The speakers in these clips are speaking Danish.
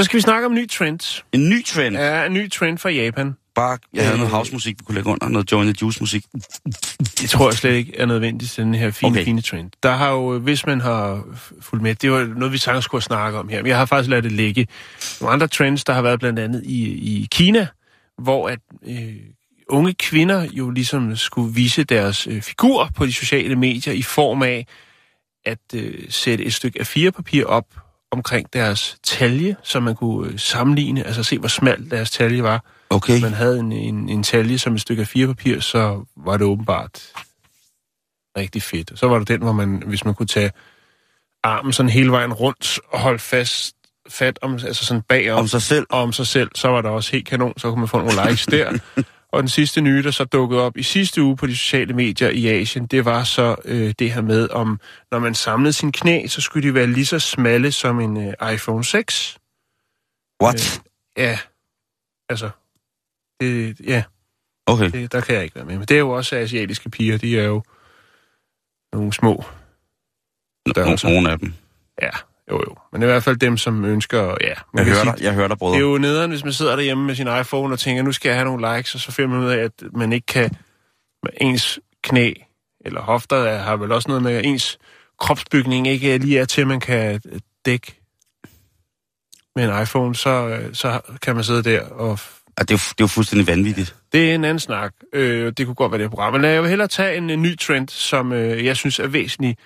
Så skal vi snakke om en ny trend. En ny trend. Ja, en ny trend fra Japan. Bare, jeg havde Øh. noget house-musik, vi kunne lægge under. Noget Join the Juice-musik. Det tror jeg slet ikke er nødvendigt den her fine, okay. Fine trend. Der har jo, hvis man har fulgt med, det var noget, vi sagtens skulle snakke om her, men jeg har faktisk ladet det ligge. Nogle andre trends, der har været blandt andet i, i Kina, hvor at øh, unge kvinder jo ligesom skulle vise deres øh, figur på de sociale medier i form af at øh, sætte et stykke A4-papir op omkring deres talje, så man kunne øh, sammenligne, altså se, hvor smalt deres talje var. Okay. Hvis man havde en, en, en talje som et stykke A4-papir, så var det åbenbart rigtig fedt. Så var der den, hvor man, hvis man kunne tage armen sådan hele vejen rundt og holde fast, fat om, altså sådan bagom Om sig selv. om sig selv, så var der også helt kanon, så kunne man få nogle likes der. Og den sidste nye, der så dukkede op i sidste uge på de sociale medier i Asien, det var så øh, det her med, om når man samlede sin knæ, så skulle de være lige så smalle som en øh, iPhone 6. What? Ja, altså, det, ja, Okay. det, der kan jeg ikke være med. Men det er jo også asiatiske piger, de er jo nogle små. størrelser. Nogle af dem. Ja, jo jo. Men i hvert fald dem, som ønsker, ja. Jeg hører sige, dig, jeg hører dig, det brødre. er jo nederen, hvis man sidder derhjemme med sin iPhone og tænker, nu skal jeg have nogle likes, og så finder man ud af, at man ikke kan med ens knæ eller hofter er- har vel også noget med, at ens kropsbygning ikke lige er til, at man kan dække med en iPhone, så, øh, så kan man sidde der og Ja, det, er jo, det er jo fuldstændig vanvittigt. Det er en anden snak. Øh, det kunne godt være det program. Men jeg vil hellere tage en, en ny trend, som øh, jeg synes er væsentligt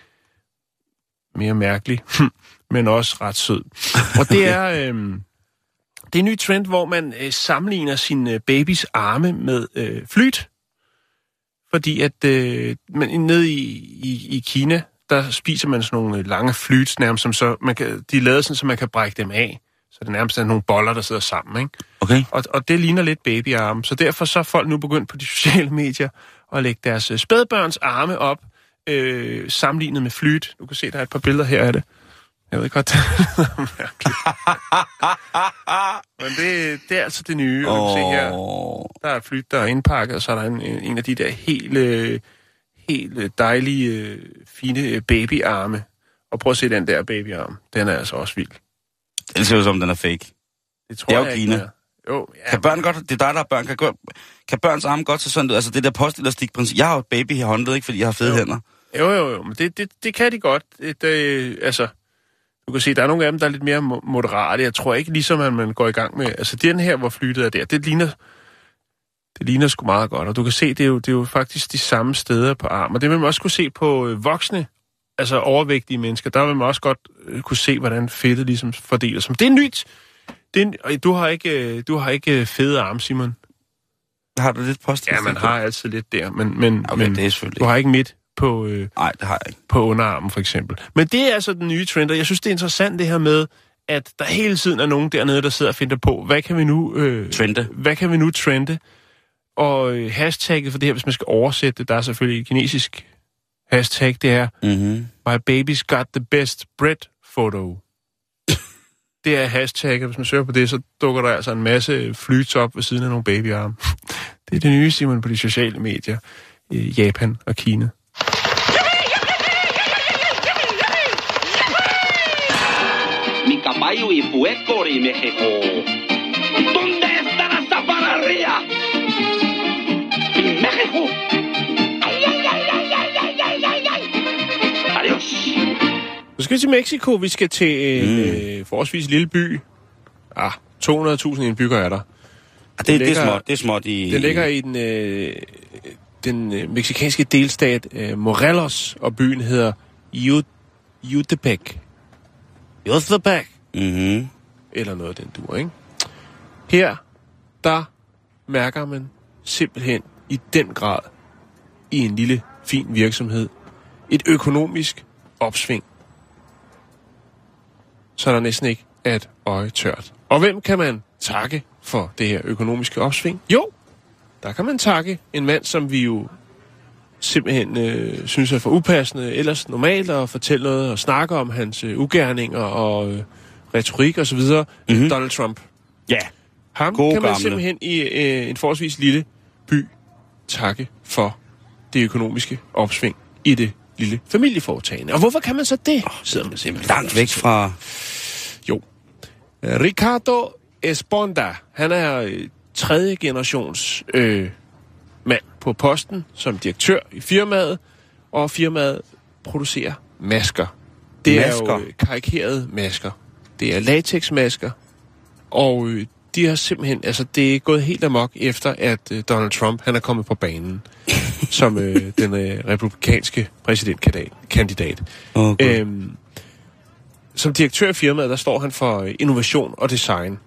mere mærkelig, men også ret sød. Og det er, øh, det er en ny trend, hvor man øh, sammenligner sin øh, babys arme med øh, flyt. Fordi at øh, man, nede i, i, i Kina, der spiser man sådan nogle øh, lange flyts nærmest, som så, man kan, de er lavet sådan, så man kan brække dem af. Så det er nærmest er nogle boller, der sidder sammen, ikke? Okay? Og, og det ligner lidt babyarme. Så derfor så er folk nu begyndt på de sociale medier at lægge deres øh, spædbørns arme op, øh, sammenlignet med flyt. Du kan se, der er et par billeder her af det. Jeg ved godt, det er mærkeligt. Men det, det er altså det nye. Og du kan se her, der er flyt, der er indpakket, og så er der en, en af de der helt, øh, helt øh, dejlige, øh, fine babyarme. Og prøv at se den der babyarm. Den er altså også vild. Det ser ud som, den er fake. Det, tror Det er jo jeg Kina. Ikke, er. jo, ja, Kan børn godt, det er dig, der har børn, kan, kan børns arme godt se sådan ud? Altså det der postelastikprincip. Jeg har jo et baby i håndled, ikke fordi jeg har fede Jo. hænder. Jo, jo, jo, men det, det, det kan de godt. Det, det, altså, du kan se, der er nogle af dem, der er lidt mere mo- moderate. Jeg tror ikke, ligesom at man går i gang med... Altså, den her, hvor flyttet er der, det ligner, det ligner sgu meget godt. Og du kan se, det er jo, det er jo faktisk de samme steder på armen. Og det vil man også kunne se på øh, voksne, altså overvægtige mennesker. Der vil man også godt øh, kunne se, hvordan fedtet ligesom fordeler sig. Det er nyt. Det er, en- du har ikke, øh, du har ikke fede arme, Simon. Har du lidt postelastik? Ja, man har altid lidt der, men, men, Okay, men det er du har ikke midt på... Øh, Nej, det har jeg ikke. på underarmen for eksempel. Men det er altså den nye trend, og jeg synes, det er interessant det her med, at der hele tiden er nogen dernede, der sidder og finder på, hvad kan vi nu... Øh, Trende. Hvad kan vi nu trende? Og øh, hashtagget for det her, hvis man skal oversætte det, der er selvfølgelig et kinesisk hashtag, det er Mm-hmm. My baby's got the best bread photo. det er hashtagget, hvis man søger på det, så dukker der altså en masse flyts op ved siden af nogle babyarme. det er det nye, Simon, på de sociale medier i Japan og Kina. Huancayo y Puécor y México. ¿Dónde está la zaparrería? En México. Ay, Vi skal til Mexico. Vi skal til øh, mm. øh, forholdsvis lille by. Ah, 200.000 indbyggere er der. Ah, det, ligger, det, er småt, det er småt i... Det ligger i den, øh, den øh, meksikanske delstat øh, Morelos, og byen hedder Jutepec. Jutepec? Mm-hmm. Eller noget af den dur, ikke? Her, der mærker man simpelthen i den grad i en lille, fin virksomhed et økonomisk opsving. så der næsten ikke et øje tørt. Og hvem kan man takke for det her økonomiske opsving? Jo, der kan man takke en mand, som vi jo simpelthen øh, synes er for upassende ellers normalt at fortælle noget og snakke om hans øh, ugerninger og øh, retorik osv. Mm-hmm. Donald Trump. Ja. Ham Gode kan man gamle. simpelthen i øh, en forholdsvis lille by takke for det økonomiske opsving i det lille familieforetagende. Og hvorfor kan man så det? Sidder man simpelthen Langt væk fra... Jo. Ricardo Esponda, han er øh, tredje generations øh, mand på posten som direktør i firmaet, og firmaet producerer masker. Det Masker? er jo øh, karikerede masker. Det er latexmasker, og øh, de har simpelthen, altså det er gået helt amok efter, at øh, Donald Trump, han er kommet på banen som øh, den øh, republikanske præsidentkandidat. Okay. Øhm, som direktør i firmaet, der står han for øh, innovation og design.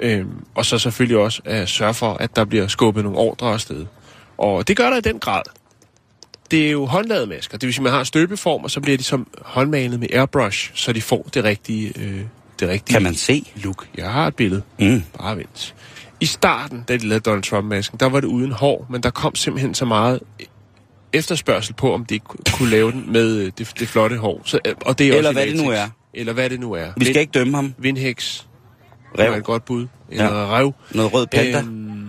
Øhm, og så selvfølgelig også at sørge for, at der bliver skubbet nogle ordre afsted. Og det gør der i den grad. Det er jo håndlavede masker. Det vil sige, at man har støbeform, og så bliver de som håndmalet med airbrush, så de får det rigtige, øh, det rigtige Kan man se? look. Jeg har et billede. Mm. Bare vent. I starten, da de lavede Donald Trump-masken, der var det uden hår, men der kom simpelthen så meget efterspørgsel på, om de kunne lave den med øh, det, det flotte hår. Så, øh, og det er Eller hvad det nu er. Eller hvad det nu er. Vi skal ikke dømme ham. Vindhæks. Det Rev. et godt bud. Eller Ja. rev. Noget rød panda. Øhm,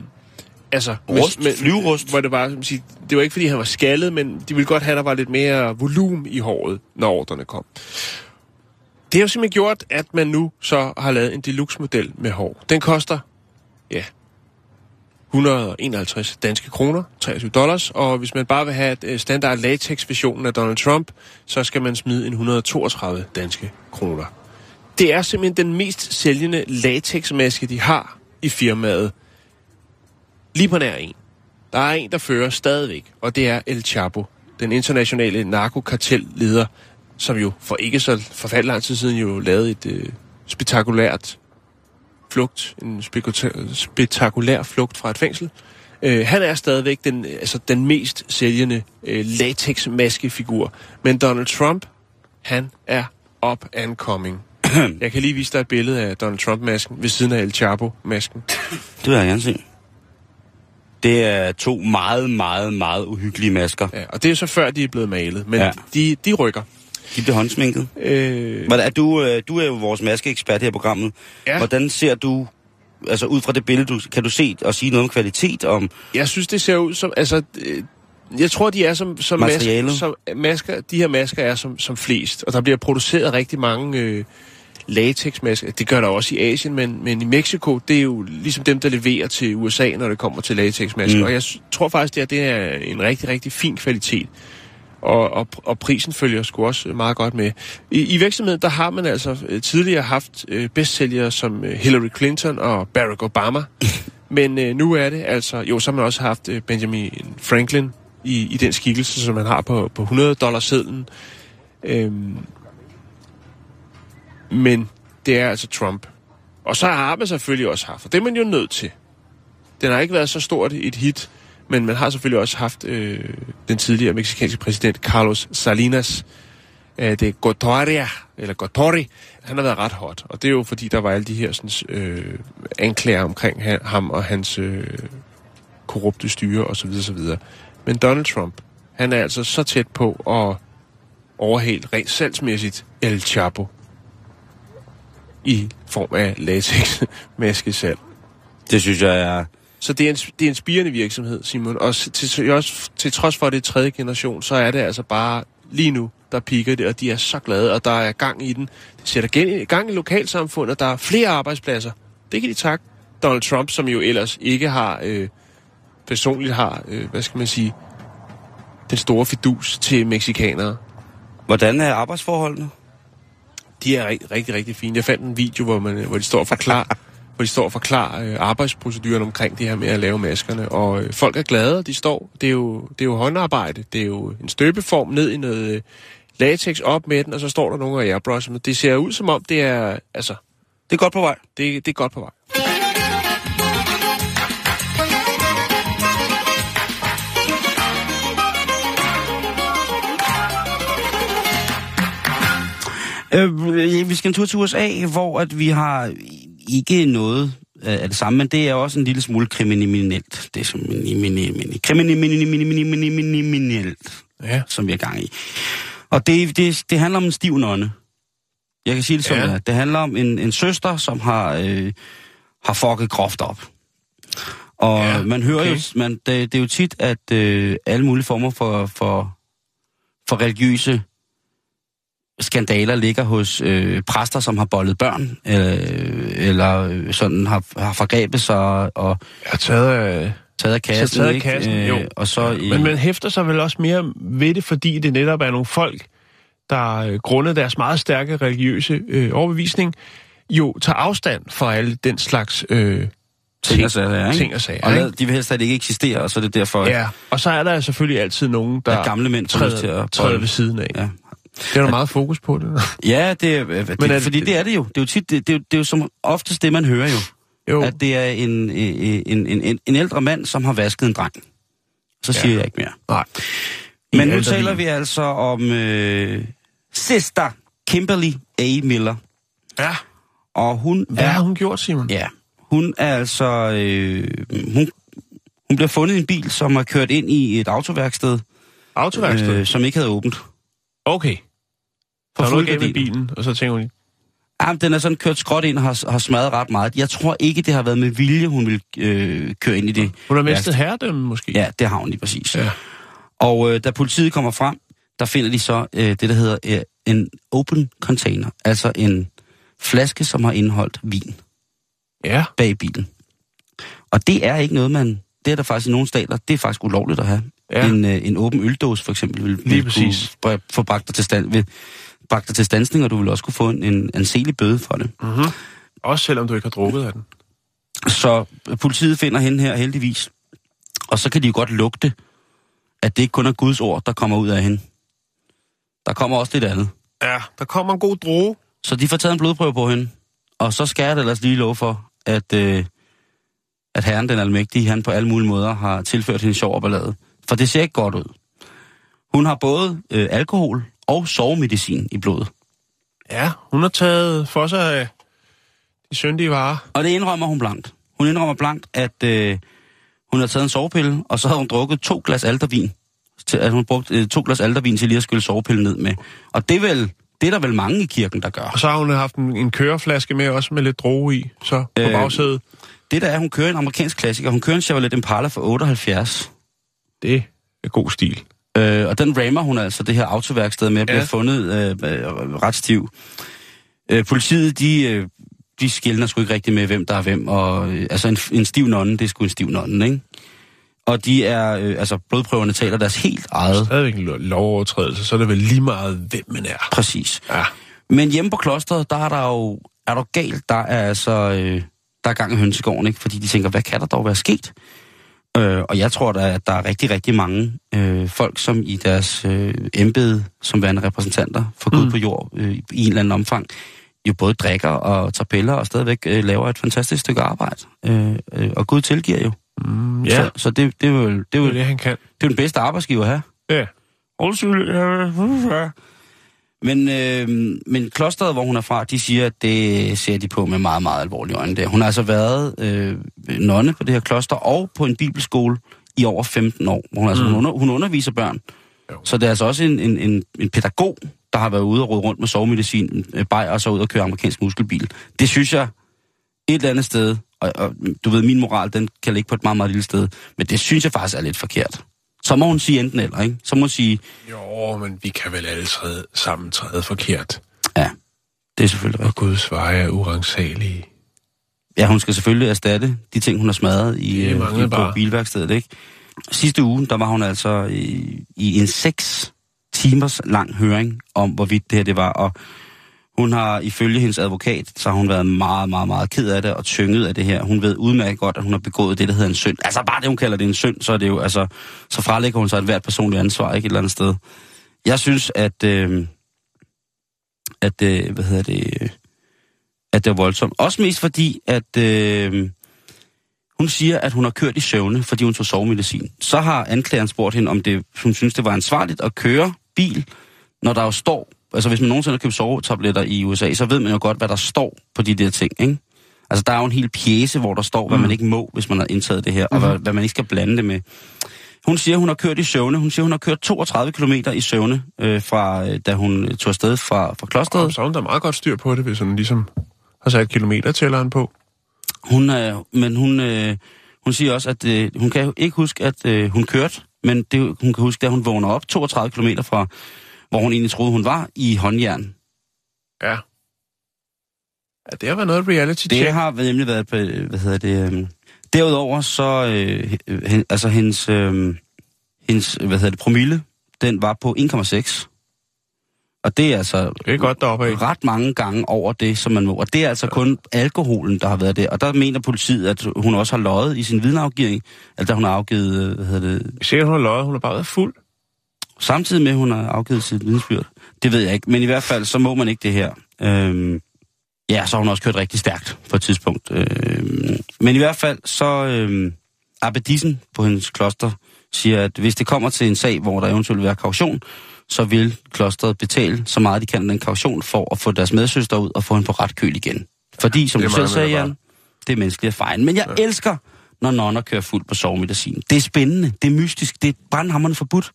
altså, Rust, flyverust. Hvor det var, sige, det var ikke fordi han var skaldet, men de ville godt have, at der var lidt mere volumen i håret, når ordrene kom. Det har jo simpelthen gjort, at man nu så har lavet en deluxe-model med hår. Den koster, ja, 151 danske kroner, 23 dollars, og hvis man bare vil have et øh, standard latex-versionen af Donald Trump, så skal man smide en 132 danske kroner. Det er simpelthen den mest sælgende latexmaske, de har i firmaet. Lige på nær en. Der er en, der fører stadigvæk, og det er El Chapo, den internationale narkokartelleder, som jo for ikke så forfærdeligt lang tid siden jo lavede et øh, spektakulært flugt, en spektakulær flugt fra et fængsel. Øh, han er stadigvæk den, altså den mest sælgende øh, latex-maskefigur. Men Donald Trump, han er up and coming. Jeg kan lige vise dig et billede af Donald Trump-masken ved siden af El Chapo-masken. Det vil jeg gerne se. Det er to meget, meget, meget uhyggelige masker. Ja, og det er så før, de er blevet malet. Men ja. de, de rykker. De bliver håndsminket. Øh, Hvordan, er du, øh, du er jo vores maskeekspert her i programmet. Ja. Hvordan ser du, altså ud fra det billede, du, kan du se og sige noget om kvalitet, om Jeg synes, det ser ud som... Altså, øh, jeg tror, de er som, som, masker, som masker. De her masker er som, som flest. Og der bliver produceret rigtig mange øh, latexmasker. Det gør der også i Asien, men, men i Mexico, det er jo ligesom dem, der leverer til USA, når det kommer til latexmasker. Mm. Og jeg tror faktisk, det, er, det er en rigtig, rigtig fin kvalitet. Og, og, og prisen følger sgu også meget godt med. I, i virksomheden, der har man altså øh, tidligere haft øh, bestsælgere som øh, Hillary Clinton og Barack Obama. Men øh, nu er det altså... Jo, så har man også haft øh, Benjamin Franklin i, i den skikkelse, som man har på, på 100 dollars sedlen. Øhm, men det er altså Trump. Og så har man selvfølgelig også haft, og det er man jo nødt til. Den har ikke været så stort et hit, men man har selvfølgelig også haft øh, den tidligere meksikanske præsident Carlos Salinas øh, det er Gotoria, eller Gotori, han har været ret hot. Og det er jo fordi, der var alle de her sådan, øh, anklager omkring ham og hans øh, korrupte styre osv. osv. Men Donald Trump, han er altså så tæt på at overhale rent salgsmæssigt El Chapo i form af latex maskesalg. det synes jeg er... Så det er, en, det er en spirende virksomhed, Simon. Og til, også, til trods for, at det er tredje generation, så er det altså bare lige nu, der piker det, og de er så glade, og der er gang i den. Det sætter gang i lokalsamfundet, der er flere arbejdspladser. Det kan de takke Donald Trump, som jo ellers ikke har, øh, personligt har, øh, hvad skal man sige, den store fidus til meksikanere. Hvordan er arbejdsforholdene? De er rigtig, rigtig, rigtig fine. Jeg fandt en video, hvor, man, hvor de står og forklarer, hvor de står og forklarer øh, arbejdsproceduren omkring det her med at lave maskerne. Og øh, folk er glade, de står. Det er, jo, det er jo håndarbejde. Det er jo en støbeform ned i noget øh, latex op med den, og så står der nogen og airbrush. Men det ser ud som om, det er, altså, Det er godt på vej. det, det er godt på vej. Øh, vi skal en tur til USA, hvor at vi har ikke noget af det samme, men det er også en lille smule kriminelt. Det er som kriminelt, Ja. som vi er gang i. Og det, det, det handler om en stiv nonne. Jeg kan sige det som Ja. det. Det handler om en, en søster, som har, øh, har fucket groft op. Og ja, man hører okay. jo, man, det, det er jo tit, at øh, alle mulige former for, for, for religiøse skandaler ligger hos øh, præster, som har bollet børn, øh, eller øh, sådan har, har forgrebet sig og Jeg har taget taget af kassen. taget ikke? kassen, jo. Og så, Ja, Men man hæfter sig vel også mere ved det, fordi det netop er nogle folk, der øh, grundet deres meget stærke religiøse øh, overbevisning, jo tager afstand fra alle den slags øh, ting og sager, ikke? ting og sager. Og ikke? de vil helst slet ikke eksistere, og så er det derfor, at Ja, og så er der selvfølgelig altid nogen, der at gamle mænd lyst til træder, at træder ved siden af. Ja. Det er der meget fokus på det. Ja, det, er- det, er det, fordi det er det jo. Det er jo tit, det, det, er, jo, det er jo som oftest det, man hører jo. Jo, At det er en, en, en, en, en ældre mand, som har vasket en dreng. Så siger Ja. jeg ikke mere. nej. Men nu ældre taler vi altså om øh, Sister Kimberly A. Miller. Ja. Og hun Hvad er... har hun gjort, Simon? Ja, hun er altså... Øh, hun, hun bliver fundet i en bil, som er kørt ind i et autoværksted, Autoværksted? øh, som ikke havde åbent. Okay. For Så er noget bilen, og så tænker hun, Ja, den er sådan kørt skråt ind og har, har smadret ret meget. Jeg tror ikke, det har været med vilje, hun vil øh, køre ind i det. hun har mistet herredømmen måske? Ja, det har hun lige præcis. Ja. Og øh, da politiet kommer frem, der finder de så øh, det, der hedder øh, en open container. Altså en flaske, som har indeholdt vin Ja. bag bilen. Og det er ikke noget, man... Det er der faktisk i nogle stater, det er faktisk ulovligt at have. Ja. En, øh, en åben øldåse for eksempel vil, Lige præcis. kunne få bragt dig til, stand, vil, bragt dig til stansning, og du vil også kunne få en, en anselig bøde for det. Mm-hmm. Også selvom du ikke har drukket af den. Så politiet finder hende her heldigvis. Og så kan de jo godt lugte, at det ikke kun er Guds ord, der kommer ud af hende. Der kommer også lidt andet. Ja, der kommer en god droge. Så de får taget en blodprøve på hende. Og så skal jeg ellers lige love for, at, øh, at herren den almægtige, han på alle mulige måder har tilført hende sjov og ballade. For det ser ikke godt ud. Hun har både øh, alkohol og sovemedicin i blodet. Ja, hun har taget for sig af de syndige varer. Og det indrømmer hun blankt. Hun indrømmer blankt, at øh, hun har taget en sovepille, og så havde hun drukket to glas aldervin. Til, at hun brugt øh, to glas aldervin til lige at skylle sovepillen ned med. Og det er, vel, det er der vel mange i kirken, der gør. Og så har hun haft en, en køreflaske med, også med lidt droge i, så på Øh. bagsædet. Det der er, hun kører en amerikansk klassiker. Hun kører en Chevrolet Impala for 78. Det er god stil. Øh, og den rammer hun altså det her autoværksted med, bliver Ja. fundet øh, øh, ret stiv. Øh, politiet, de, øh, de skældner sgu ikke rigtig med, hvem der er hvem. Og, øh, altså en, en stiv nonne, det er sgu en stiv nonne, ikke? Og de er, øh, altså blodprøverne taler deres helt eget. Stadigvæk en lo- lovovertrædelse, så er det vel lige meget, hvem man er. Præcis. Ja. Men hjemme på klosteret, der er der jo, er der galt, der er altså, øh, der er gang i hønsegården, ikke? Fordi de tænker, hvad kan der dog være sket? Øh, og jeg tror, der, at der er rigtig, rigtig mange øh, folk, som i deres øh, embede som værende repræsentanter for Gud Mm. på jord øh, i en eller anden omfang, jo både drikker og tager piller og stadigvæk øh, laver et fantastisk stykke arbejde. Øh, øh, og Gud tilgiver jo. Mm, ja, Så, så det, det, er jo, det, er det jo, er det, han kan. det er den bedste arbejdsgiver have. Ja. Men, øh, men klosteret, hvor hun er fra, de siger, at det ser de på med meget, meget alvorlige øjne. Der. Hun har altså været øh, nonne på det her kloster og på en bibelskole i over 15 år. Hun, altså, Mm. hun, under, hun underviser børn. Jo. Så det er altså også en, en, en, en pædagog, der har været ude og rode rundt med sovemedicin, øh, bajer og så ud og køre amerikansk muskelbil. Det synes jeg et eller andet sted, og, og du ved, min moral, den kan ligge på et meget, meget lille sted, men det synes jeg faktisk er lidt forkert. Så må hun sige enten eller, ikke? Så må hun sige, Jo, men vi kan vel alle træde, sammen træde forkert. ja, det er selvfølgelig rigtigt. Og Guds veje er urensagelige. Ja, hun skal selvfølgelig erstatte de ting, hun har smadret i, øh, i på bilværkstedet, ikke? Sidste uge, der var hun altså i, i en seks timers lang høring om, hvorvidt det her det var, og hun har ifølge hendes advokat, så har hun været meget, meget, meget ked af det og tynget af det her. Hun ved udmærket godt, at hun har begået det, der hedder en synd. Altså bare det, hun kalder det en synd, så er det jo, altså, så frelægger hun sig et hvert personligt ansvar, ikke et eller andet sted. Jeg synes, at, øh, at øh, hvad hedder det, at det er voldsomt. Også mest fordi, at øh, hun siger, at hun har kørt i søvne, fordi hun tog sovemedicin. Så har anklageren spurgt hende, om det, hun synes, det var ansvarligt at køre bil, når der jo står Altså hvis man nogensinde har købt sovetabletter i USA, så ved man jo godt, hvad der står på de der ting, ikke? Altså der er jo en hel pjæse, hvor der står, hvad Mm. man ikke må, hvis man har indtaget det her, og hvad, hvad man ikke skal blande det med. Hun siger, hun har kørt i søvne. Hun siger, hun har kørt 32 km i søvne, øh, fra, øh, da hun tog afsted fra, fra klosteret. Så er hun der meget godt styr på det, hvis hun ligesom har sat kilometertælleren på. Hun, øh, men hun, øh, hun siger også, at øh, hun kan ikke huske, at øh, hun kørte, men det, hun kan huske, at hun vågner op 32 km fra, hvor hun egentlig troede, hun var, i håndjern. Ja. Ja, det har været noget reality Det check. har nemlig været på, hvad hedder det, øh, derudover så, øh, hen, altså hendes, øh, hendes, hvad hedder det, promille, den var på 1,6. Og det er altså Det er godt deroppe af. ret mange gange over det, som man må. Og det er altså kun alkoholen, der har været det. Og der mener politiet, at hun også har løjet i sin vidneafgivning. Altså, hun har afgivet, øh, hvad hedder det, Sikkert, hun har løjet. Hun har bare været fuld. Samtidig med, at hun har afgivet sit vidnesbyrd. Det ved jeg ikke. Men i hvert fald, så må man ikke det her. Øhm, ja, så har hun også kørt rigtig stærkt på et tidspunkt. Øhm, men i hvert fald, så øhm, Abbedissen på hendes kloster siger, at hvis det kommer til en sag, hvor der eventuelt vil være kaution, så vil klosteret betale så meget, de kan den kaution, for at få deres medsøster ud og få hende på ret køl igen. Fordi, som du selv sagde, Jan, det er menneskelig erfaring. Men jeg ja. elsker, når nonner kører fuld på sovemedicin. Det er spændende, det er mystisk, det er brandhammerende forbudt.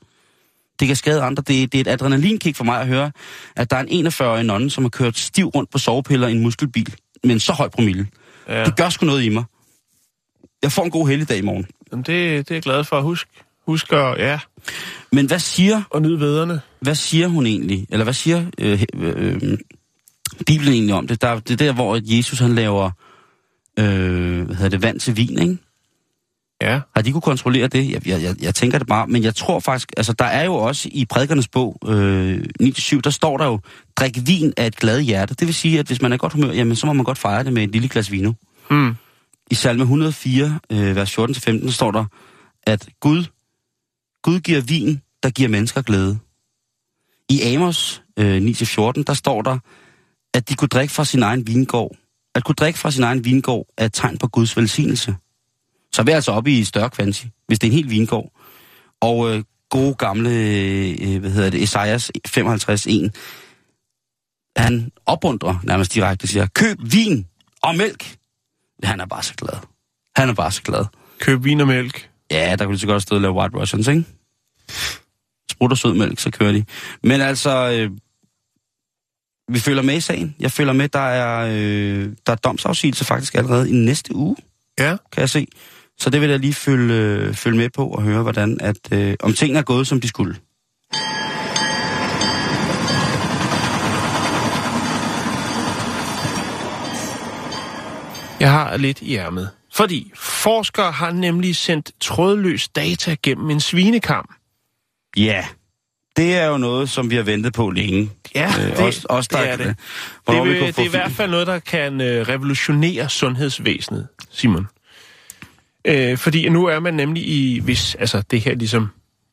Det kan skade andre. Det, det er et adrenalinkick for mig at høre, at der er en 41-årig nonne, som har kørt stiv rundt på sovepiller i en muskelbil med en så høj promille. Ja. Det gør sgu noget i mig. Jeg får en god helligdag i morgen. Jamen, det, det er jeg glad for at huske. Husk at, ja, Men hvad siger, og nyde vederne. hvad siger hun egentlig? Eller hvad siger øh, øh, øh, Bibelen egentlig om det? Der, det er der, hvor Jesus han laver øh, hvad hedder det, vand til vin, ikke? Ja. Har de kunne kontrollere det? Jeg, jeg, jeg, jeg tænker det bare, men jeg tror faktisk, altså der er jo også i prædikernes bog, øh, 9-7, der står der jo, drik vin af et glad hjerte. Det vil sige, at hvis man er godt humør, jamen så må man godt fejre det med et lille glas vino. Hmm. I salme 104, øh, vers 14-15, står der, at Gud, Gud giver vin, der giver mennesker glæde. I Amos øh, 9-14, der står der, at de kunne drikke fra sin egen vingård. At kunne drikke fra sin egen vingård er et tegn på Guds velsignelse. Så er vi altså oppe i større kvanti, hvis det er en helt vingård. Og øh, gode gamle, øh, hvad hedder det, Esajas 55.1, han opmuntrer nærmest direkte siger, køb vin og mælk. Han er bare så glad. Han er bare så glad. Køb vin og mælk. Ja, der kunne de så godt stå og lave White Russians, ikke? Sprut og sød mælk, så kører de. Men altså, øh, vi følger med i sagen. Jeg følger med, der er, øh, der er domsafsigelse faktisk allerede i næste uge, Ja. kan jeg se. Så det vil jeg lige følge, følge med på og høre, hvordan at, øh, om tingene er gået, som de skulle. Jeg har lidt i ærmet. Fordi forskere har nemlig sendt trådløs data gennem en svinekam. Ja, det er jo noget, som vi har ventet på længe. Ja, Øh, det, også- også det er det. Det, vil, det er i hvert fald noget, der kan øh, revolutionere sundhedsvæsenet, Simon. Øh, fordi nu er man nemlig i, hvis altså, det her ligesom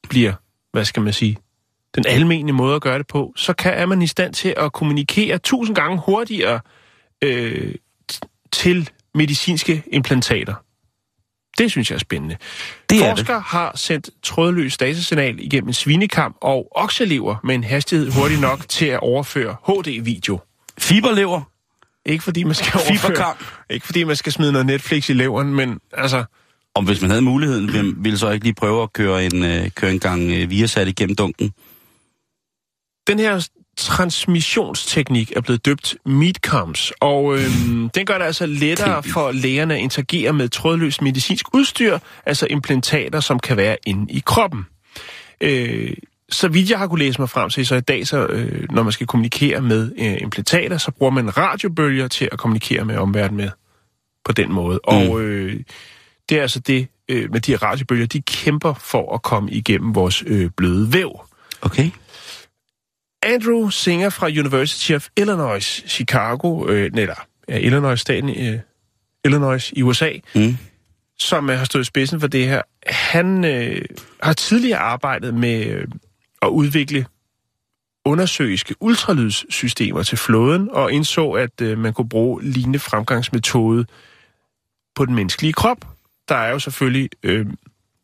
bliver, hvad skal man sige, den almindelige måde at gøre det på, så kan, er man i stand til at kommunikere tusind gange hurtigere øh, til medicinske implantater. Det synes jeg er spændende. Det er Forskere har sendt trådløs datasignal igennem en svinekam og okselever med en hastighed hurtig nok til at overføre HD-video. Fiberlever, Ikke fordi man skal overføre, fiberkam. ikke fordi man skal smide noget Netflix i leveren, men altså, Om hvis man havde muligheden, ville, ville så ikke lige prøve at køre en, øh, køre en gang øh, viasat igennem dunken. den her transmissionsteknik er blevet døbt Meetcoms, og øhm, den gør det altså lettere for lægerne at interagere med trådløst medicinsk udstyr, altså implantater, som kan være inde i kroppen. Øh, så vidt jeg har kunne læse mig frem til, så i dag, så, øh, når man skal kommunikere med øh, implantater, så bruger man radiobølger til at kommunikere med omverdenen med på den måde. Mm. Og øh, det er altså det, øh, med de her radiobølger, de kæmper for at komme igennem vores øh, bløde væv. Okay. Andrew Singer fra University of Illinois, Chicago, øh, eller ja, Illinois-staten, øh, Illinois i USA, Mm. som øh, har stået i spidsen for det her. Han øh, har tidligere arbejdet med øh, at udvikle undersøiske ultralydssystemer til flåden, og indså, at øh, man kunne bruge lignende fremgangsmetode på den menneskelige krop. Der er jo selvfølgelig, øh,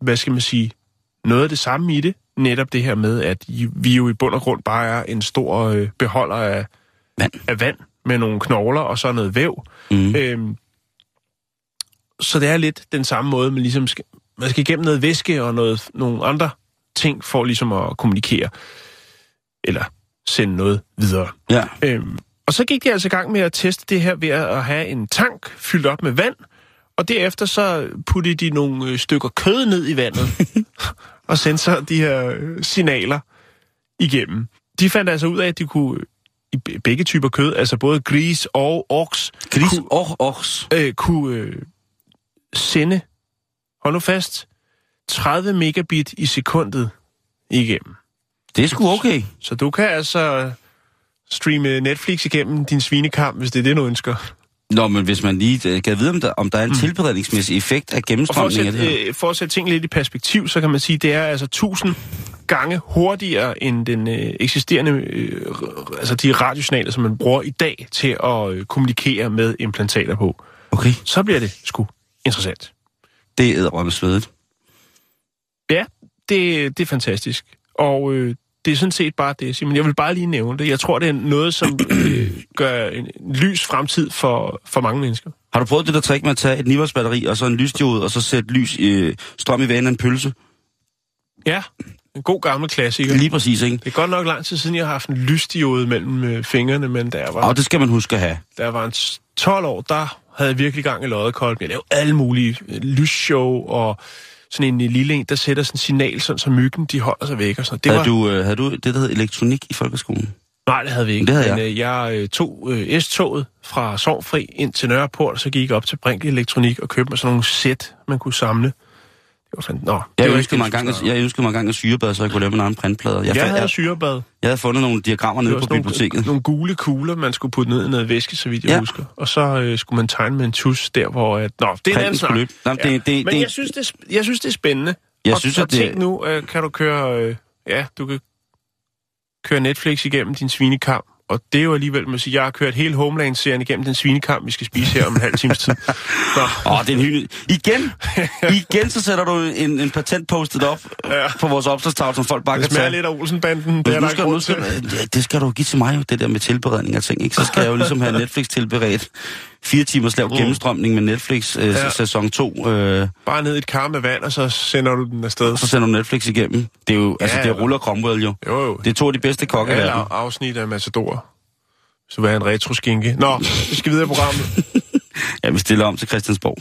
hvad skal man sige, noget af det samme i det, netop det her med, at vi jo i bund og grund bare er en stor øh, beholder af Vand. af vand med nogle knogler og så noget væv. Mm. Øhm, så det er lidt den samme måde, man ligesom skal, man skal igennem noget væske og noget, nogle andre ting for ligesom at kommunikere. Eller sende noget videre. Ja. Øhm, og så gik de altså i gang med at teste det her ved at have en tank fyldt op med vand, og derefter så puttede de nogle øh, stykker kød ned i vandet, og sendte så de her øh, signaler igennem. De fandt altså ud af, at de kunne, øh, i be- begge typer kød, altså både gris og oks, Gris kunne, og oks. øh, kunne øh, sende, hold nu fast, 30 megabit i sekundet igennem. Det er sgu okay. Så du kan altså streame Netflix igennem din svinekamp, hvis det er det, du ønsker. Nå, men hvis man lige øh, kan vide, om der, om der er en mm. tilberedningsmæssig effekt af Og for at, gennemstrømning af det her. øh, for at sætte ting lidt i perspektiv, så kan man sige, at det er altså 1000 gange hurtigere end den øh, eksisterende, øh, altså de radiosignaler, som man bruger i dag til at øh, kommunikere med implantater på. Okay, Så bliver det sgu interessant. det er æderrømme svedigt. Ja, det, det er fantastisk. Og øh, det er sådan set bare det, Simon. Jeg vil bare lige nævne det. Jeg tror, det er noget, som øh, gør en, lys fremtid for, for mange mennesker. Har du prøvet det der trick med at tage et nivåsbatteri og så en lysdiode, og så sætte lys, øh, strøm i vanen af en pølse? Ja, en god gammel klassiker. Lige præcis, ikke? Det er godt nok lang tid siden, jeg har haft en lysdiode mellem øh, fingrene, men jeg var, Og det skal man huske at have. jeg var en s- 12 år, der havde jeg virkelig gang i loddekolben. Jeg lavede alle mulige øh, lysshow og sådan en lille en, der sætter sådan en signal, sådan, så myggen de holder sig væk og sådan. Det Havde var, du, øh, havde du det, der hed elektronik i folkeskolen? Nej, det havde vi ikke. Det havde men øh, jeg øh, tog øh, S-toget fra Sovnfri ind til Nørreport, og så gik jeg op til Brink Elektronik og købte mig sådan nogle sæt, man kunne samle. Det var fandt... Nå, det Jeg ønskede, mig engang, det, at, jeg ønskede mig engang en syrebad, så jeg kunne lave min egen printplade. Jeg, jeg, havde jeg, syrebad. jeg havde fundet nogle diagrammer Det nede på sådan biblioteket. nogle, gule kugler, man skulle putte ned i noget væske, så vidt jeg Ja. husker. Og så øh, skulle man tegne med en tus der, hvor... At, nå, det er en anden snak. beløb. Jamen, det- det- Men det- jeg, synes, det, jeg synes, det er spændende. Jeg og, synes, og at det- tænk nu, øh, kan du køre... Øh, ja, du kan køre Netflix igennem din svinekamp. Og det er jo alligevel, man siger, jeg har kørt hele Homeland-serien igennem den svinekamp, vi skal spise her om en halv times tid. Åh, det er en. Igen, igen så sætter du en, en patent-postet op Ja. på vores opslagstavle, som folk bare det kan smager tage. lidt af Olsenbanden. Det er der skal, nu skal, ja, det skal du give til mig, jo, det der med tilberedning af ting. Ikke? Så skal jeg jo ligesom have Netflix tilberedt. Fire timers lav gennemstrømning med Netflix øh, Mm. Ja. ja. sæson 2. Øh, Bare ned i et kar med vand, og så sender du den afsted. så sender du Netflix igennem. Det er jo, altså Ja, det er ja. Ruller Cromwell jo. Jo, jo. Det er to af de bedste kokke i Alle verden. af- afsnit af Matador. Så vil jeg en retroskinke. Nå, vi skal videre i programmet. Ja, vi stiller om til Christiansborg.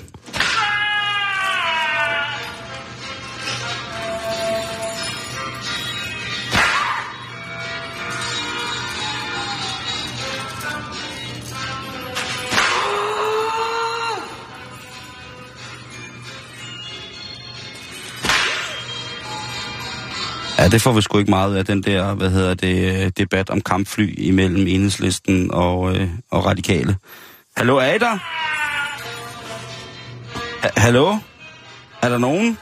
Ja, det får vi sgu ikke meget af, den der, hvad hedder det, øh, debat om kampfly imellem enhedslisten og, øh, og radikale. Hallo, er I der? Ha- Hallo? Er der nogen?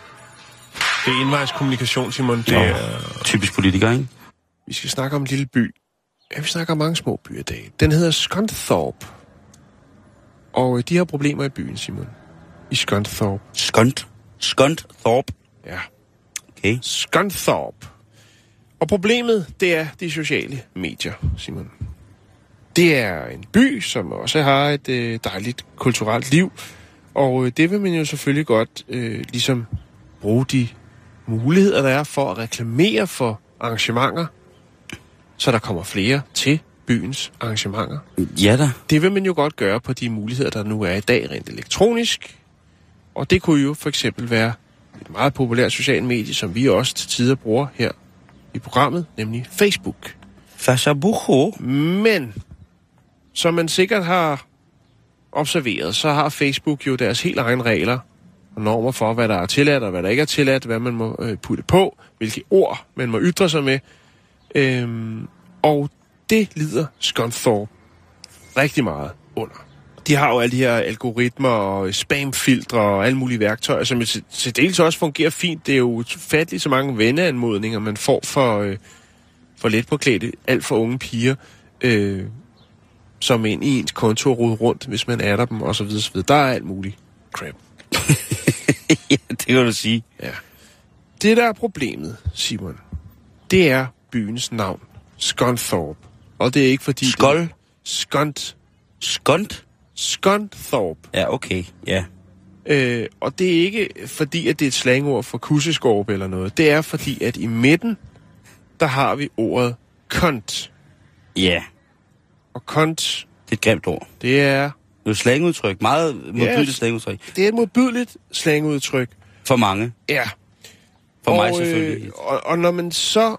Det er indvejskommunikation, Simon. Det Nå. er, Typisk politiker, ikke? vi skal snakke om en lille by. Ja, vi snakker om mange små byer i dag. Den hedder Scunthorpe. Og øh, de har problemer i byen, Simon. I Scunthorpe. Skunt. Skunt Thorpe. Ja. Okay. Scunthorpe. Og problemet, det er de sociale medier, Simon. Det er en by, som også har et øh, dejligt kulturelt liv. Og øh, det vil man jo selvfølgelig godt øh, ligesom bruge de muligheder, der er for at reklamere for arrangementer, så der kommer flere til byens arrangementer. Ja da. Det vil man jo godt gøre på de muligheder, der nu er i dag rent elektronisk. Og det kunne jo for eksempel være et meget populært socialt medie, som vi også til tider bruger her i programmet, nemlig Facebook. Fashabucho. Men, som man sikkert har observeret, så har Facebook jo deres helt egne regler og normer for, hvad der er tilladt og hvad der ikke er tilladt, hvad man må øh, putte på, hvilke ord man må ytre sig med. Øhm, og det lider Scunthorpe rigtig meget under. De har jo alle de her algoritmer og spamfiltre og alle mulige værktøjer, som til, til dels også fungerer fint. Det er jo ufatteligt så mange venneanmodninger, man får for, øh, for let påklædte, alt for unge piger, øh, som ind i ens konto og rundt, hvis man adder dem osv. osv. Der er alt muligt crap. ja, det kan du sige. Ja. Det, der er problemet, Simon, det er byens navn. Scunthorpe. Og det er ikke fordi... Skol? Det, Skunt. Skont? Scunthorpe. Ja, okay. Ja. Øh, og det er ikke fordi, at det er et slangord for kusseskorpe eller noget. Det er fordi, at i midten, der har vi ordet kont. Ja, Og kont, det er et grimt ord. det er, Det er jo slangudtryk. Meget modbydeligt Yes. slangudtryk. det er et modbydeligt slangudtryk. For mange. Ja. For og, mig selvfølgelig. Øh, og, og når man så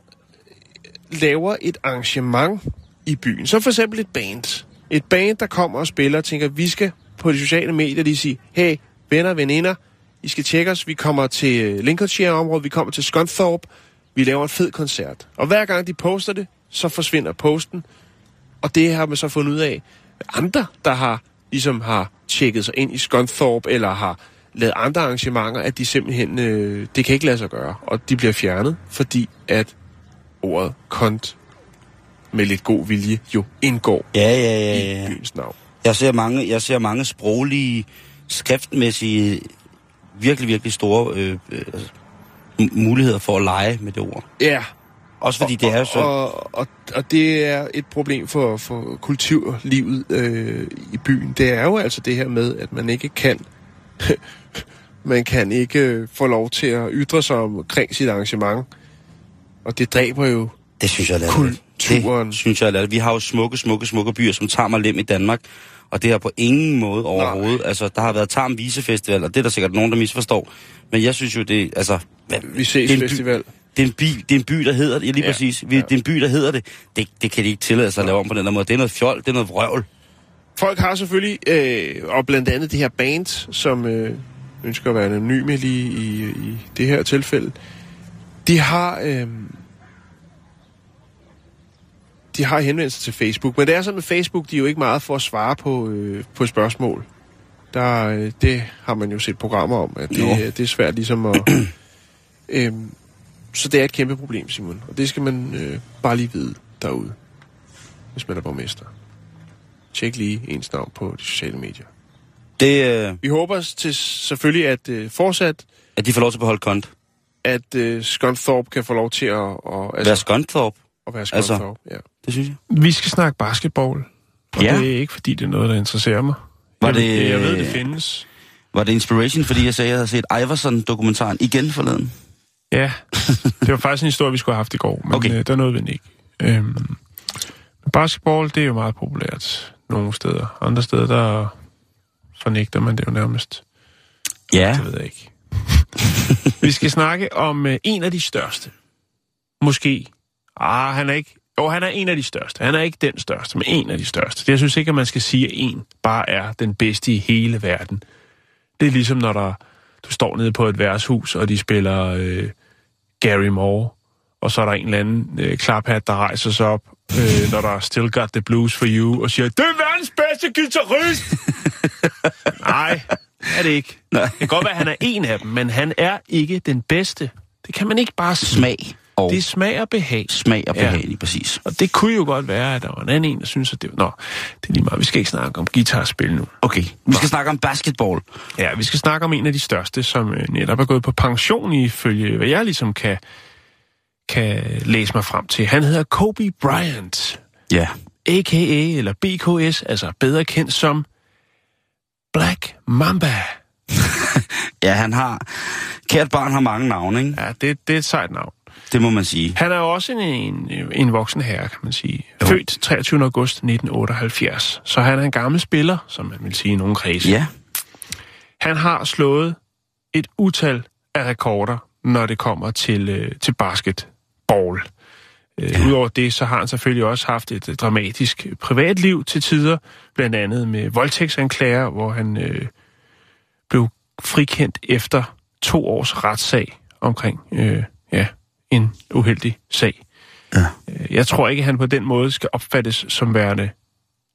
laver et arrangement i byen, så for eksempel et band. Et band, der kommer og spiller og tænker, vi skal på de sociale medier lige sige, hey, venner, veninder, I skal tjekke os, vi kommer til øh, Lincolnshire-området, vi kommer til Scunthorpe, vi laver en fed koncert. Og hver gang de poster det, så forsvinder posten, og det har man så fundet ud af, andre, der har ligesom har tjekket sig ind i Scunthorpe, eller har lavet andre arrangementer, at de simpelthen, øh, det kan ikke lade sig gøre, og de bliver fjernet, fordi at ordet kont med lidt god vilje jo indgår Ja, ja, ja, i ja. byens navn. Jeg ser mange, jeg ser mange sproglige, skriftmæssige, virkelig, virkelig store øh, øh, altså, muligheder for at lege med det ord. Ja, Også fordi det er så... og, og, og det er et problem for, for kulturlivet øh, i byen. Det er jo altså det her med, at man ikke kan man kan ikke øh, få lov til at ytre sig omkring sit arrangement. Og det dræber jo Det synes jeg er Kulturen. Det synes jeg latterligt. Vi har jo smukke, smukke, smukke byer, som tager mig lem i Danmark. Og det har på ingen måde overhovedet. Altså, der har været Tarm Visefestival, og det er der sikkert nogen, der misforstår. Men jeg synes jo, det altså... hvad- Vi ses det by- festival. Det er, en by, det er en by, der hedder det. Ja, lige Ja, præcis. Vi, ja. Det er en by, der hedder det. det. Det kan de ikke tillade sig at lave om på den der måde. Det er noget fjol, det er noget vrøvl. Folk har selvfølgelig, øh, og blandt andet det her band, som øh, ønsker at være anonyme lige i, i det her tilfælde, de har, øh, de har henvendt sig til Facebook. Men det er sådan med Facebook, de er jo ikke meget for at svare på, øh, på spørgsmål. Der, øh, det har man jo set programmer om, at Jo. det, det er svært ligesom at... øh, så det er et kæmpe problem, Simon. Og det skal man øh, bare lige vide derude, hvis man er borgmester. Tjek lige ens navn på de sociale medier. Det, øh, Vi håber til selvfølgelig, at øh, fortsat, at de får lov til at beholde kont. at øh, Scunthorpe kan få lov til at, at, Altså, Være Skonthorpe, at være altså- Scunthorpe. Ja. Det synes jeg. Vi skal snakke basketball. Og Ja. det er ikke, fordi det er noget, der interesserer mig. Var jeg, det- jeg ved, det findes. Var det inspiration, fordi jeg sagde, at jeg havde set Iverson-dokumentaren igen forleden? Ja, det var faktisk en historie, vi skulle have haft i går, men Okay. øh, der nåede vi den ikke. Øhm, basketball, det er jo meget populært nogle steder. Andre steder, der fornægter man det jo nærmest. Ja. Det ved jeg ikke. vi skal snakke om øh, en af de største. Måske. Ah, han er ikke... Jo, han er en af de største. Han er ikke den største, men en af de største. Jeg synes ikke, at man skal sige, at en bare er den bedste i hele verden. Det er ligesom, når der, du står nede på et værtshus, og de spiller øh, Gary Moore, og så er der en eller anden øh, klaphat, der rejser sig op, øh, når der er Still Got the Blues for You, og siger, det er verdens bedste guitarist! Nej, er det ikke. Nej. Det kan godt være, at han er en af dem, men han er ikke den bedste. Det kan man ikke bare sige. Og Det er smag og behag. smag og Ja. behag, lige præcis. Og det kunne jo godt være, at der var en anden en, der synes, at det var... Nå, det er lige meget. Vi skal ikke snakke om guitarspil nu. Okay, vi skal snakke om basketball. Ja, vi skal snakke om en af de største, som øh, netop er gået på pension ifølge, hvad jeg ligesom kan, kan læse mig frem til. Han hedder Kobe Bryant, Ja. a.k.a. eller BKS, altså bedre kendt som Black Mamba. Ja, han har... Kært barn har mange navne, ikke? Ja, det, det er et sejt navn. Det må man sige. Han er jo også en, en, en voksen herre, kan man sige. Født 23. august 1978. Så han er en gammel spiller, som man vil sige i nogle kredse. Ja. Han har slået et utal af rekorder, når det kommer til, øh, til basketball. Øh, ja. Udover det, så har han selvfølgelig også haft et øh, dramatisk privatliv til tider, blandt andet med voldtægtsanklager, hvor han øh, blev frikendt efter to års retssag omkring øh, ja, en uheldig sag. Ja. Øh, Jeg tror ikke, at han på den måde skal opfattes som værende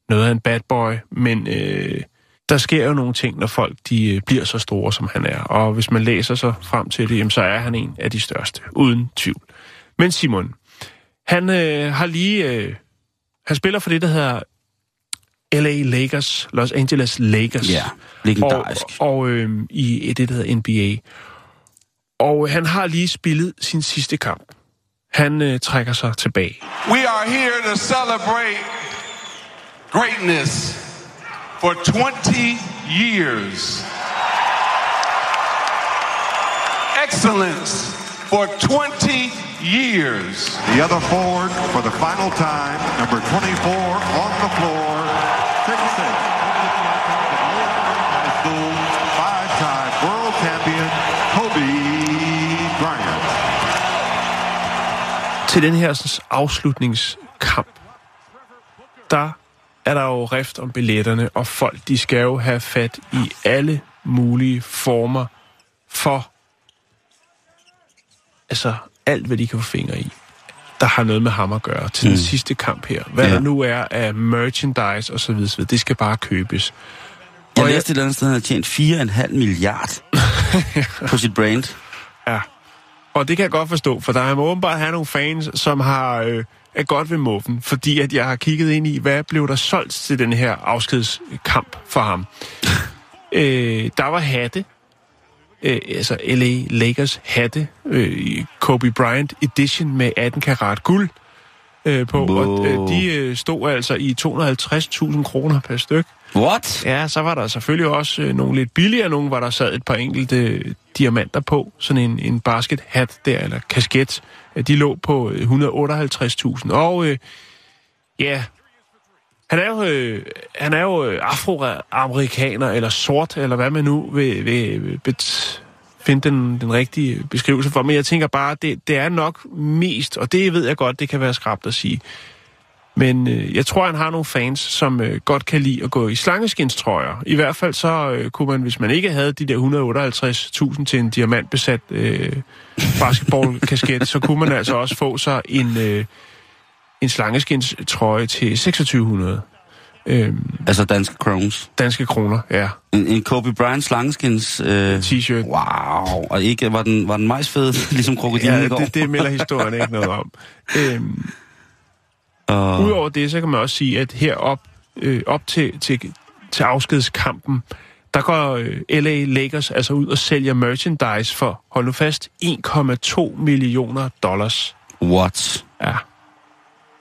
noget af en bad boy, men øh, der sker jo nogle ting, når folk de, øh, bliver så store, som han er. Og hvis man læser sig frem til det, jamen, så er han en af de største, uden tvivl. Men Simon, han øh, har lige... Øh, han spiller for det, der hedder LA Lakers, Los Angeles Lakers. Ja, legendarisk. Og, og øh, i det, der hedder NBA. Og han har lige spillet sin sidste kamp. han øh, trækker sig tilbage. We are here to celebrate greatness for 20 years. Excellence for 20 years. The other forward for the final time, number 24 on the floor, six Til den her sådan, afslutningskamp, der er der jo rift om billetterne, og folk de skal jo have fat i alle mulige former for altså alt, hvad de kan få fingre i, der har noget med ham at gøre til mm. den sidste kamp her. Hvad Ja. der nu er af merchandise og så videre, det skal bare købes. Jeg Og jeg- læste et eller andet sted, at han havde tjent 4,5 milliard på sit brand. Ja. Og det kan jeg godt forstå, for der må åbenbart have nogle fans, som har øh, er godt ved muffen, fordi at jeg har kigget ind i, hvad blev der solgt til den her afskedskamp for ham. øh, der var hatte, øh, altså LA Lakers hatte, øh, i Kobe Bryant Edition med 18 karat guld øh, på, og Wow. øh, de øh, stod altså i 250.000 kroner per styk. What? Ja, så var der selvfølgelig også øh, nogle lidt billigere, nogle hvor der sad et par enkelte øh, diamanter på, sådan en, en basket hat der, eller kasket. Øh, De lå på øh, 158.000. Og øh, ja, han er jo, øh, han er jo øh, afroamerikaner, eller sort, eller hvad man nu vil, vil bet, finde den, den rigtige beskrivelse for. Men jeg tænker bare, det, det er nok mest, og det ved jeg godt, det kan være skrabt at sige, men øh, jeg tror, han har nogle fans, som øh, godt kan lide at gå i slangeskinstrøjer. I hvert fald så øh, kunne man, hvis man ikke havde de der 158.000 til en diamantbesat øh, basketballkasket, så kunne man altså også få sig en, øh, en slangeskinstrøje til 2600 øh, Altså danske crowns. danske kroner. Ja, En, en Kobe Bryant slangeskins... Øh, t-shirt. wow. Og ikke, var den, var den majsfed, ligesom krokodilen Ja, i går? det, det melder historien ikke noget om. Øhm, Og, Udover det, så kan man også sige, at herop øh, op til, til, til afskedskampen, der går øh, LA Lakers altså ud og sælger merchandise for, hold nu fast, 1,2 millioner dollars. what? Ja.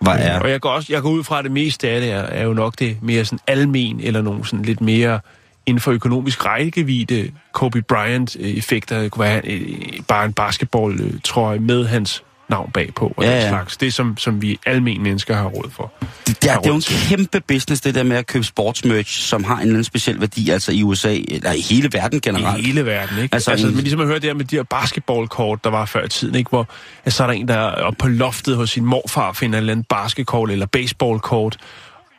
Hvad er? Og jeg går, også, jeg går ud fra, at det meste af det er, er jo nok det mere sådan almen, eller nogle sådan lidt mere inden for økonomisk rækkevidde Kobe Bryant-effekter. Det kunne være øh, bare en basketball-trøje med hans navn bagpå, og Ja, den ja. slags. Det, som, som vi almen mennesker har råd for. Det, det, er, det er jo en til. kæmpe business, det der med at købe sportsmerch, som har en eller anden speciel værdi, altså i USA, eller i hele verden generelt. I hele verden, ikke? Altså, Altså, altså en- men ligesom at høre det her med de her basketballkort, der var før i tiden, ikke? Hvor at så er der en, der er oppe på loftet hos sin morfar, finder et eller andet basketball eller baseballkort,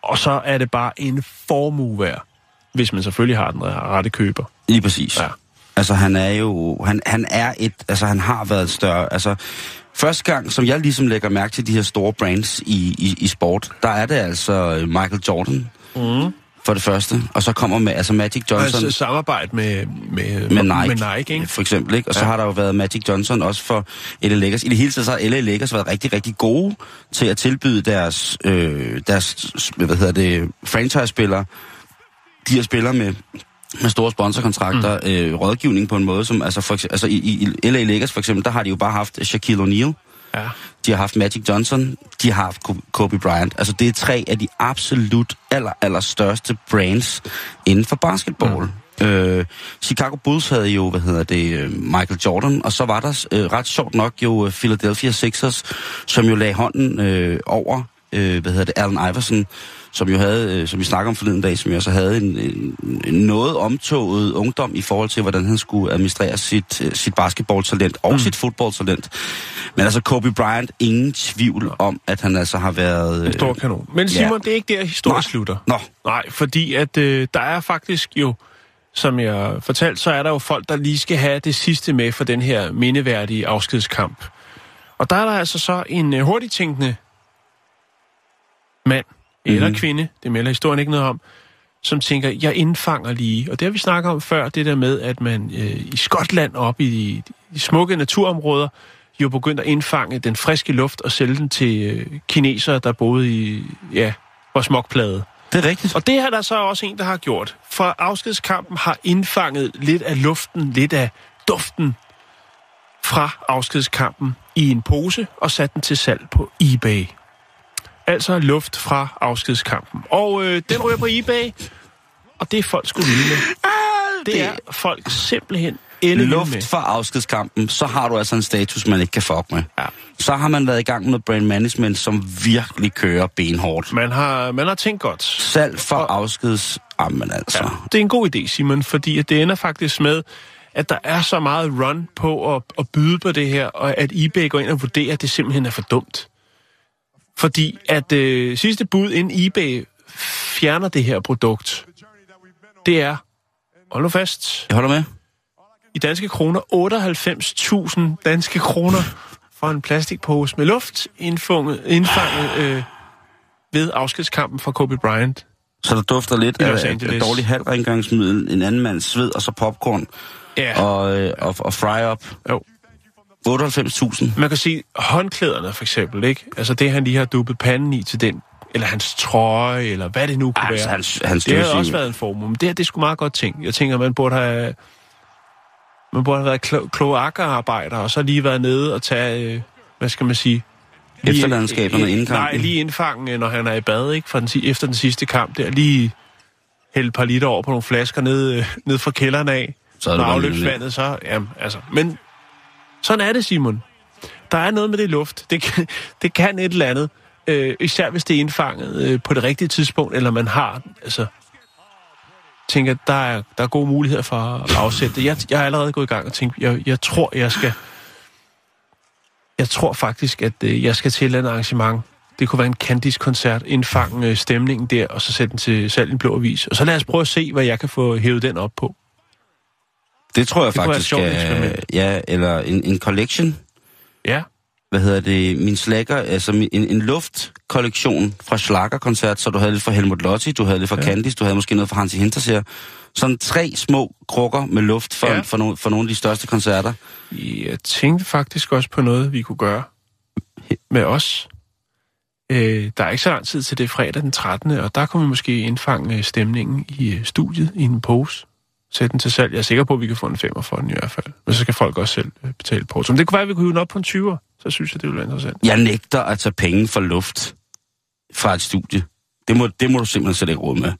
og så er det bare en formue værd, hvis man selvfølgelig har den rette køber. Lige præcis. Ja. Altså han er jo, han, han er et, altså han har været større, altså første gang, som jeg ligesom lægger mærke til de her store brands i, i, i sport, der er det altså øh, Michael Jordan, mm. for det første, og så kommer med, altså Magic Johnson. Altså samarbejde med, med, med Nike, med Nike ikke? for eksempel, ikke? Og så Ja. har der jo været Magic Johnson også for LA Lakers. I det hele taget så har LA Lakers været rigtig, rigtig gode til at tilbyde deres, øh, deres hvad hedder det, franchise-spillere, de her spillere med med store sponsorkontrakter, mm. øh, rådgivning på en måde, som altså, for, altså i, i LA Lakers for eksempel, der har de jo bare haft Shaquille O'Neal, Ja. de har haft Magic Johnson, de har haft Ko- Kobe Bryant. Altså det er tre af de absolut aller, aller største brands inden for basketball. Mm. Øh, Chicago Bulls havde jo, hvad hedder det, øh, Michael Jordan, og så var der øh, ret sjovt nok jo Philadelphia Sixers, som jo lagde hånden øh, over, øh, hvad hedder det, Allen Iverson, som jo havde, øh, som vi snakker om forleden dag, som jo også havde en, en, en noget omtoget ungdom i forhold til, hvordan han skulle administrere sit, øh, sit basketballtalent og mm. sit fodboldtalent. Men altså Kobe Bryant, ingen tvivl om, at han altså har været... En stor kanon. Men Simon, ja. det er ikke der, historien Nej. slutter. Nå, Nej, fordi at øh, der er faktisk jo, som jeg fortalte, så er der jo folk, der lige skal have det sidste med for den her mindeværdige afskedskamp. Og der er der altså så en øh, hurtigt tænkende mand, eller Mhm. kvinde, det melder historien ikke noget om, som tænker, jeg indfanger lige. Og det har vi snakket om før, det der med, at man øh, i Skotland op i de, de smukke naturområder, jo begyndt at indfange den friske luft og sælge den til øh, kinesere, der boede i, ja, var smokplade. det er rigtigt. Og det er der så også en, der har gjort. For afskedskampen har indfanget lidt af luften, lidt af duften fra afskedskampen i en pose og satte den til salg på eBay. Altså luft fra afskedskampen. Og øh, den ryger på eBay, og det er folk skulle vilde med. Det er folk simpelthen elle med. Luft for afskedskampen, så har du altså en status, man ikke kan fuck med. Ja. Så har man været i gang med brand management, som virkelig kører benhårdt. Man har, man har tænkt godt. Salg for Og- afskeds... Jamen altså. Ja, det er en god idé, Simon, fordi det ender faktisk med, at der er så meget run på at, at byde på det her, og at eBay går ind og vurderer, at det simpelthen er for dumt. Fordi at øh, sidste bud, inden eBay fjerner det her produkt, det er, hold nu fast, Jeg holder med. i danske kroner 98.000 danske kroner for en plastikpose med luft indfunget, indfanget øh, ved afskedskampen fra Kobe Bryant. Så der dufter lidt af, af, dårlig halvrengøringsmiddel, en anden mands sved, og så popcorn Ja, og, øh, og, og fry-up. jo. 98.000. Man kan sige, håndklæderne for eksempel, ikke? Altså det, han lige har duppet panden i til den, eller hans trøje, eller hvad det nu kunne Altså, være. hans, hans det har også været en formue, men det her, det er sgu meget godt ting. Jeg tænker, man burde have, man burde have været klo- kloakkerarbejder, og så lige været nede og tage, øh, hvad skal man sige... Efterladenskaberne inden kampen. Nej, lige indfange, når han er i bad, ikke? For den, efter den sidste kamp der, lige hælde et par liter over på nogle flasker ned, øh, ned fra kælderen af. Så er det afløbsvandet, så... Jamen, altså... Men sådan er det, Simon. Der er noget med det luft. Det kan, det kan et eller andet. Øh, især hvis det er indfanget øh, på det rigtige tidspunkt, eller man har... Altså, tænker, der er, der er gode muligheder for at afsætte det. Jeg, jeg er allerede gået i gang og tænkt, jeg, jeg tror, jeg skal... Jeg tror faktisk, at øh, jeg skal til et eller andet arrangement. Det kunne være en Candice-koncert, indfange øh, stemningen der, og så sætte den til salg i blå avis. Og så lad os prøve at se, hvad jeg kan få hævet den op på. Det tror jeg Det kunne være et faktisk er, ja, eller en, en collection. Ja, Hvad hedder det? Min slacker, altså min- en, en luftkollektion fra Schlagerkoncert, så du havde lidt fra Helmut Lotti, du havde lidt fra ja. Candice, du havde måske noget fra Hansi Hinterseer. Sådan tre små krukker med luft for, Ja. for, no, for nogle af de største koncerter. Jeg tænkte faktisk også på noget, vi kunne gøre med os. Øh, der er ikke så lang tid til det fredag den 13. Og der kunne vi måske indfange øh, stemningen i øh, studiet i en pose. Sætte den til salg. Jeg er sikker på, at vi kan få en femmer for den i hvert fald. Men så skal folk også selv øh, betale på. Så det kunne være, at vi kunne hive den op på en 20'er. Så synes jeg, det ville være interessant. Jeg nægter at tage penge for luft fra et studie. Det må, det må du simpelthen slet ikke råd med.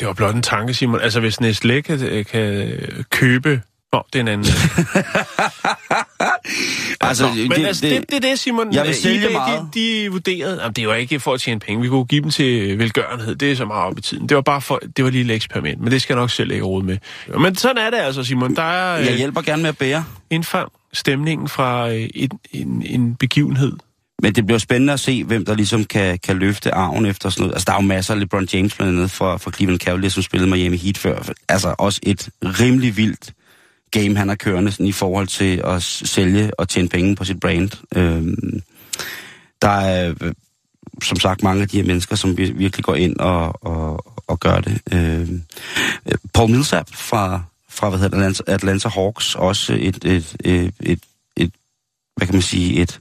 Det var blot en tanke, Simon. Altså, hvis Nestlé kan, øh, kan købe... Nå, det er en anden. Altså, Nå, men det, altså, det, det er det, Simon. Jeg vil sælge eBay, meget. De, de vurderede... Jamen, det var ikke for at tjene penge. Vi kunne give dem til velgørenhed. Det er så meget op i tiden. Det var bare for... Det var lige et eksperiment. Men det skal jeg nok selv ikke råde med. Men sådan er det altså, Simon. Der er Jeg øh, hjælper gerne med at bære. indfang stemningen fra øh, en, en, en begivenhed. Men det bliver spændende at se, hvem der ligesom kan, kan løfte arven efter sådan noget. Altså, der er jo masser af LeBron James blandt andet fra, fra Cleveland Cavaliers, som spillede Miami Heat før. Altså, også et rimelig vildt game, han har kørende sådan, i forhold til at sælge og tjene penge på sit brand. Øhm, der er, øh, som sagt, mange af de her mennesker, som virkelig går ind og, og, og gør det. Øhm, øh, Paul Millsap fra, fra hvad hedder Atlanta, Atlanta Hawks, også et, et, et, et, et, hvad kan man sige, et,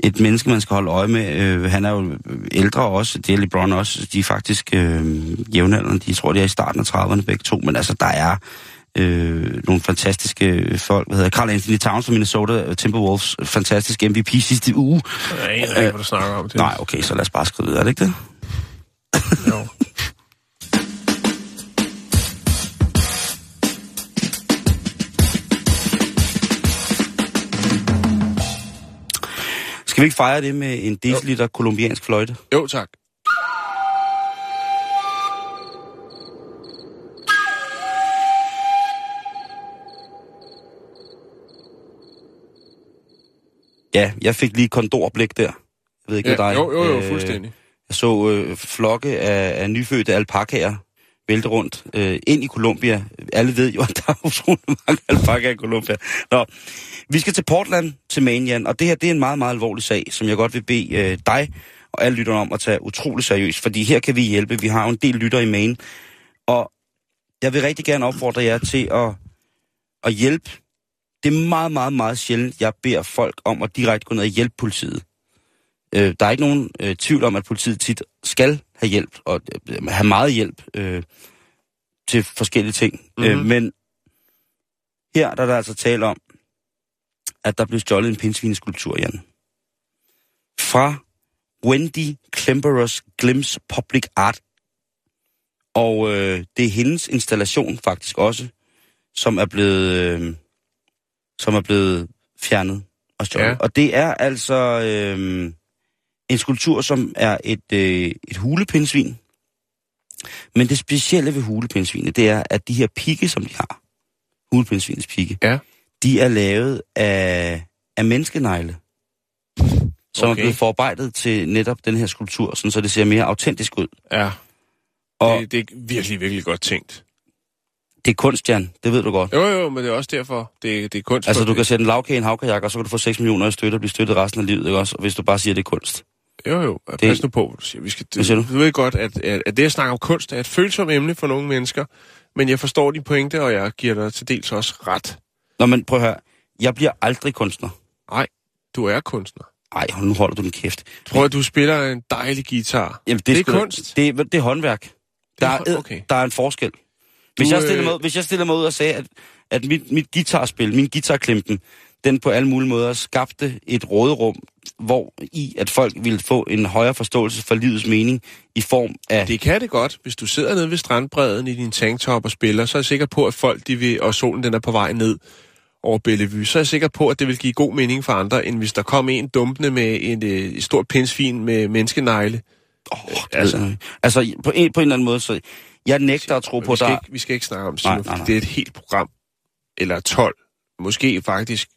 et menneske, man skal holde øje med. Øh, han er jo ældre også, det er LeBron også. De er faktisk øh, jævnaldrende. De tror, de er i starten af 30'erne begge to. Men altså, der er øh, nogle fantastiske folk. Hvad hedder Carl Anthony Towns fra Minnesota Timberwolves. Fantastisk MVP sidste uge. Jeg aner ikke, hvad du snakker om. Det. Nej, okay, så lad os bare skrive videre, er det ikke det? Jo. Skal vi ikke fejre det med en deciliter kolumbiansk fløjte? jo, tak. Ja, jeg fik lige kondorblik der. Jeg ved ikke, Ja, dig. jo, jo, jo, Øh, fuldstændig. Jeg så øh, flokke af, af nyfødte alpakaer vælte rundt øh, ind i Colombia. Alle ved jo, at der er utrolig mange alpakaer i Colombia. Nå, vi skal til Portland, til Manian, og det her det er en meget, meget alvorlig sag, som jeg godt vil bede øh, dig og alle lytterne om at tage utrolig seriøst, fordi her kan vi hjælpe. Vi har jo en del lytter i Maine, og jeg vil rigtig gerne opfordre jer til at, at hjælpe. Det er meget, meget, meget sjældent, jeg beder folk om at direkte gå ned og hjælpe politiet. Øh, der er ikke nogen øh, tvivl om, at politiet tit skal have hjælp, og øh, have meget hjælp øh, til forskellige ting. Mm-hmm. Øh, Mhm. men her der er der altså tale om, at der blev stjålet en pindsvineskulptur, Jan. Fra Wendy Klemperers Glims Public Art. Og øh, det er hendes installation faktisk også, som er blevet, øh, som er blevet fjernet og stjålet. Ja. Og det er altså øh, en skulptur, som er et, øh, et hulepindsvin. Men det specielle ved hulepindsvinet, det er, at de her pigge, som de har, hulepindsvinets pigge, Ja. de er lavet af, af menneskenegle, som okay. er blevet forarbejdet til netop den her skulptur, sådan, så det ser mere autentisk ud. Ja, Og det, det er virkelig, virkelig godt tænkt. Det er kunst, Jan. Det ved du godt. Jo, jo, men det er også derfor, det, det er kunst. Altså, du det. kan sætte en lavkage i en havkajak, og så kan du få 6 millioner i støtte og blive støttet resten af livet, ikke også? Og hvis du bare siger, det er kunst. Jo, jo, pas Det- nu på, hvad du siger. Vi skal, Hvad siger du? du? ved godt, at, at, at det at snakke om kunst er et følsomt emne for nogle mennesker, men jeg forstår din pointe, og jeg giver dig til dels også ret. Nå, men prøv at høre. Jeg bliver aldrig kunstner. Nej, du er kunstner. Ej, hold nu holder du din kæft. Prøv at du spiller en dejlig guitar. Jamen, det er sgu kunst. Det, er- det er håndværk. Der er er, hå- ed- okay. der er en forskel. Hvis, jeg stiller øh, mig, ud- hvis jeg stiller mig ud og sagde, at, at mit, mit guitarspil, min guitarklimpen, den på alle mulige måder skabte et råderum, hvor i at folk ville få en højere forståelse for livets mening i form af... Det kan det godt. Hvis du sidder nede ved strandbredden i din tanktop og spiller, så er jeg sikker på, at folk, de vil, og solen den er på vej ned over Bellevue, så er jeg sikker på, at det vil give god mening for andre, end hvis der kom en dumpende med en, øh, et stort pindsvin med menneskenegle. Oh, altså. altså, altså på, en, på en eller anden måde, så jeg nægter at tro på, der... ikke, vi skal ikke snakke om det, Nej, Simon, nej, fordi nej. det er et helt program. Eller 12. Måske faktisk.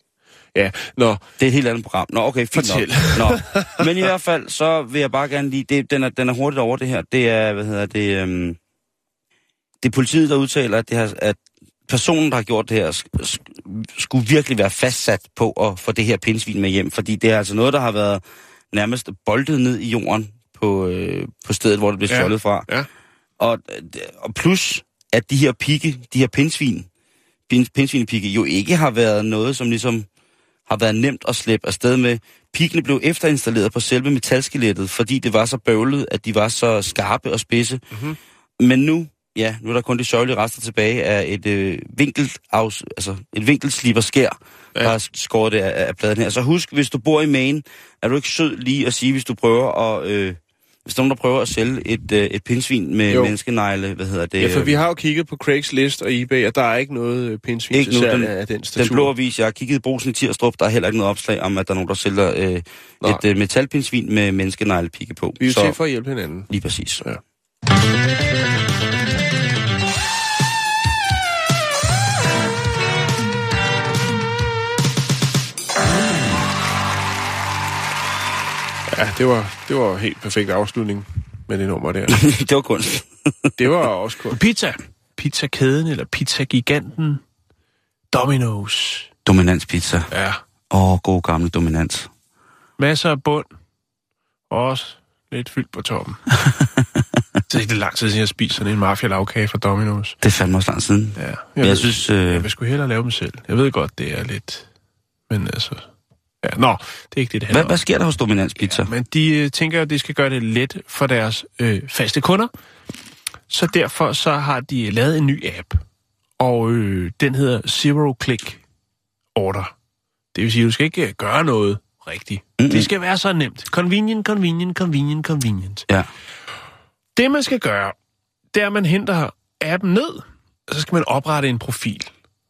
Ja, nå, Det er et helt andet program. Nå, okay, fint Fortæl. nok. Nå. Men i hvert fald, så vil jeg bare gerne lige... Det, den, er, den er hurtigt over det her. Det er, hvad hedder det... Øhm, det er politiet, der udtaler, at, det her, at personen, der har gjort det her, sk- sk- skulle virkelig være fastsat på at få det her pindsvin med hjem. Fordi det er altså noget, der har været nærmest boldet ned i jorden på, øh, på stedet, hvor det blev Ja. stjålet fra. ja. Og, og plus, at de her pigge, de her pindsvin, pin, pindsvinepigge, jo ikke har været noget, som ligesom har været nemt at slippe afsted med. Piggene blev efterinstalleret på selve metalskelettet, fordi det var så bøvlet, at de var så skarpe og spidse. Mhm. Men nu, ja, nu er der kun de sørgelige rester tilbage af et øh, vinkelafs, altså et vinkelsliber skær, ja. der har skåret det af, af pladen her. Så husk, hvis du bor i Maine, er du ikke sød lige at sige, hvis du prøver at... Øh, hvis nogen, der prøver at sælge et, øh, et pindsvin med Jo. menneskenegle, hvad hedder det? ja, for vi har jo kigget på Craigslist og eBay, og der er ikke noget øh, pindsvin Ikke til salg den- af den Den statur. blå avis, jeg har kigget i brusen i Tirstrup, der er heller ikke noget opslag om, at der er nogen, der sælger øh, Nej. et øh, metalpindsvin med menneskeneglepigge på. Vi er jo til for at hjælpe hinanden. lige præcis. Ja. Ja, det var, det var helt perfekt afslutning med det nummer der. det var kunst. Det var også kun. Pizza. Pizzakæden eller pizzagiganten. Domino's. Dominanspizza. Ja. Åh, god gamle dominans. Masser af bund. Og også lidt fyldt på toppen. det er ikke lang tid siden, jeg spiser sådan en mafia lavkage fra Domino's. Det er fandme også lang siden. Ja. Jeg, Men jeg synes, øh, Jeg vil sgu hellere lave dem selv. Jeg ved godt, det er lidt... Men altså... Ja, nå, det er ikke det, det handler hvad, hvad sker der hos Dominanspizza? Ja, men de øh, tænker, at det skal gøre det let for deres øh, faste kunder. Så derfor så har de lavet en ny app. Og øh, den hedder Zero Click Order. Det vil sige, at du skal ikke øh, gøre noget rigtigt. Mm-mm. Det skal være så nemt. Convenient, convenient, convenient, convenient. Ja. Det, man skal gøre, det er, at man henter appen ned, og så skal man oprette en profil.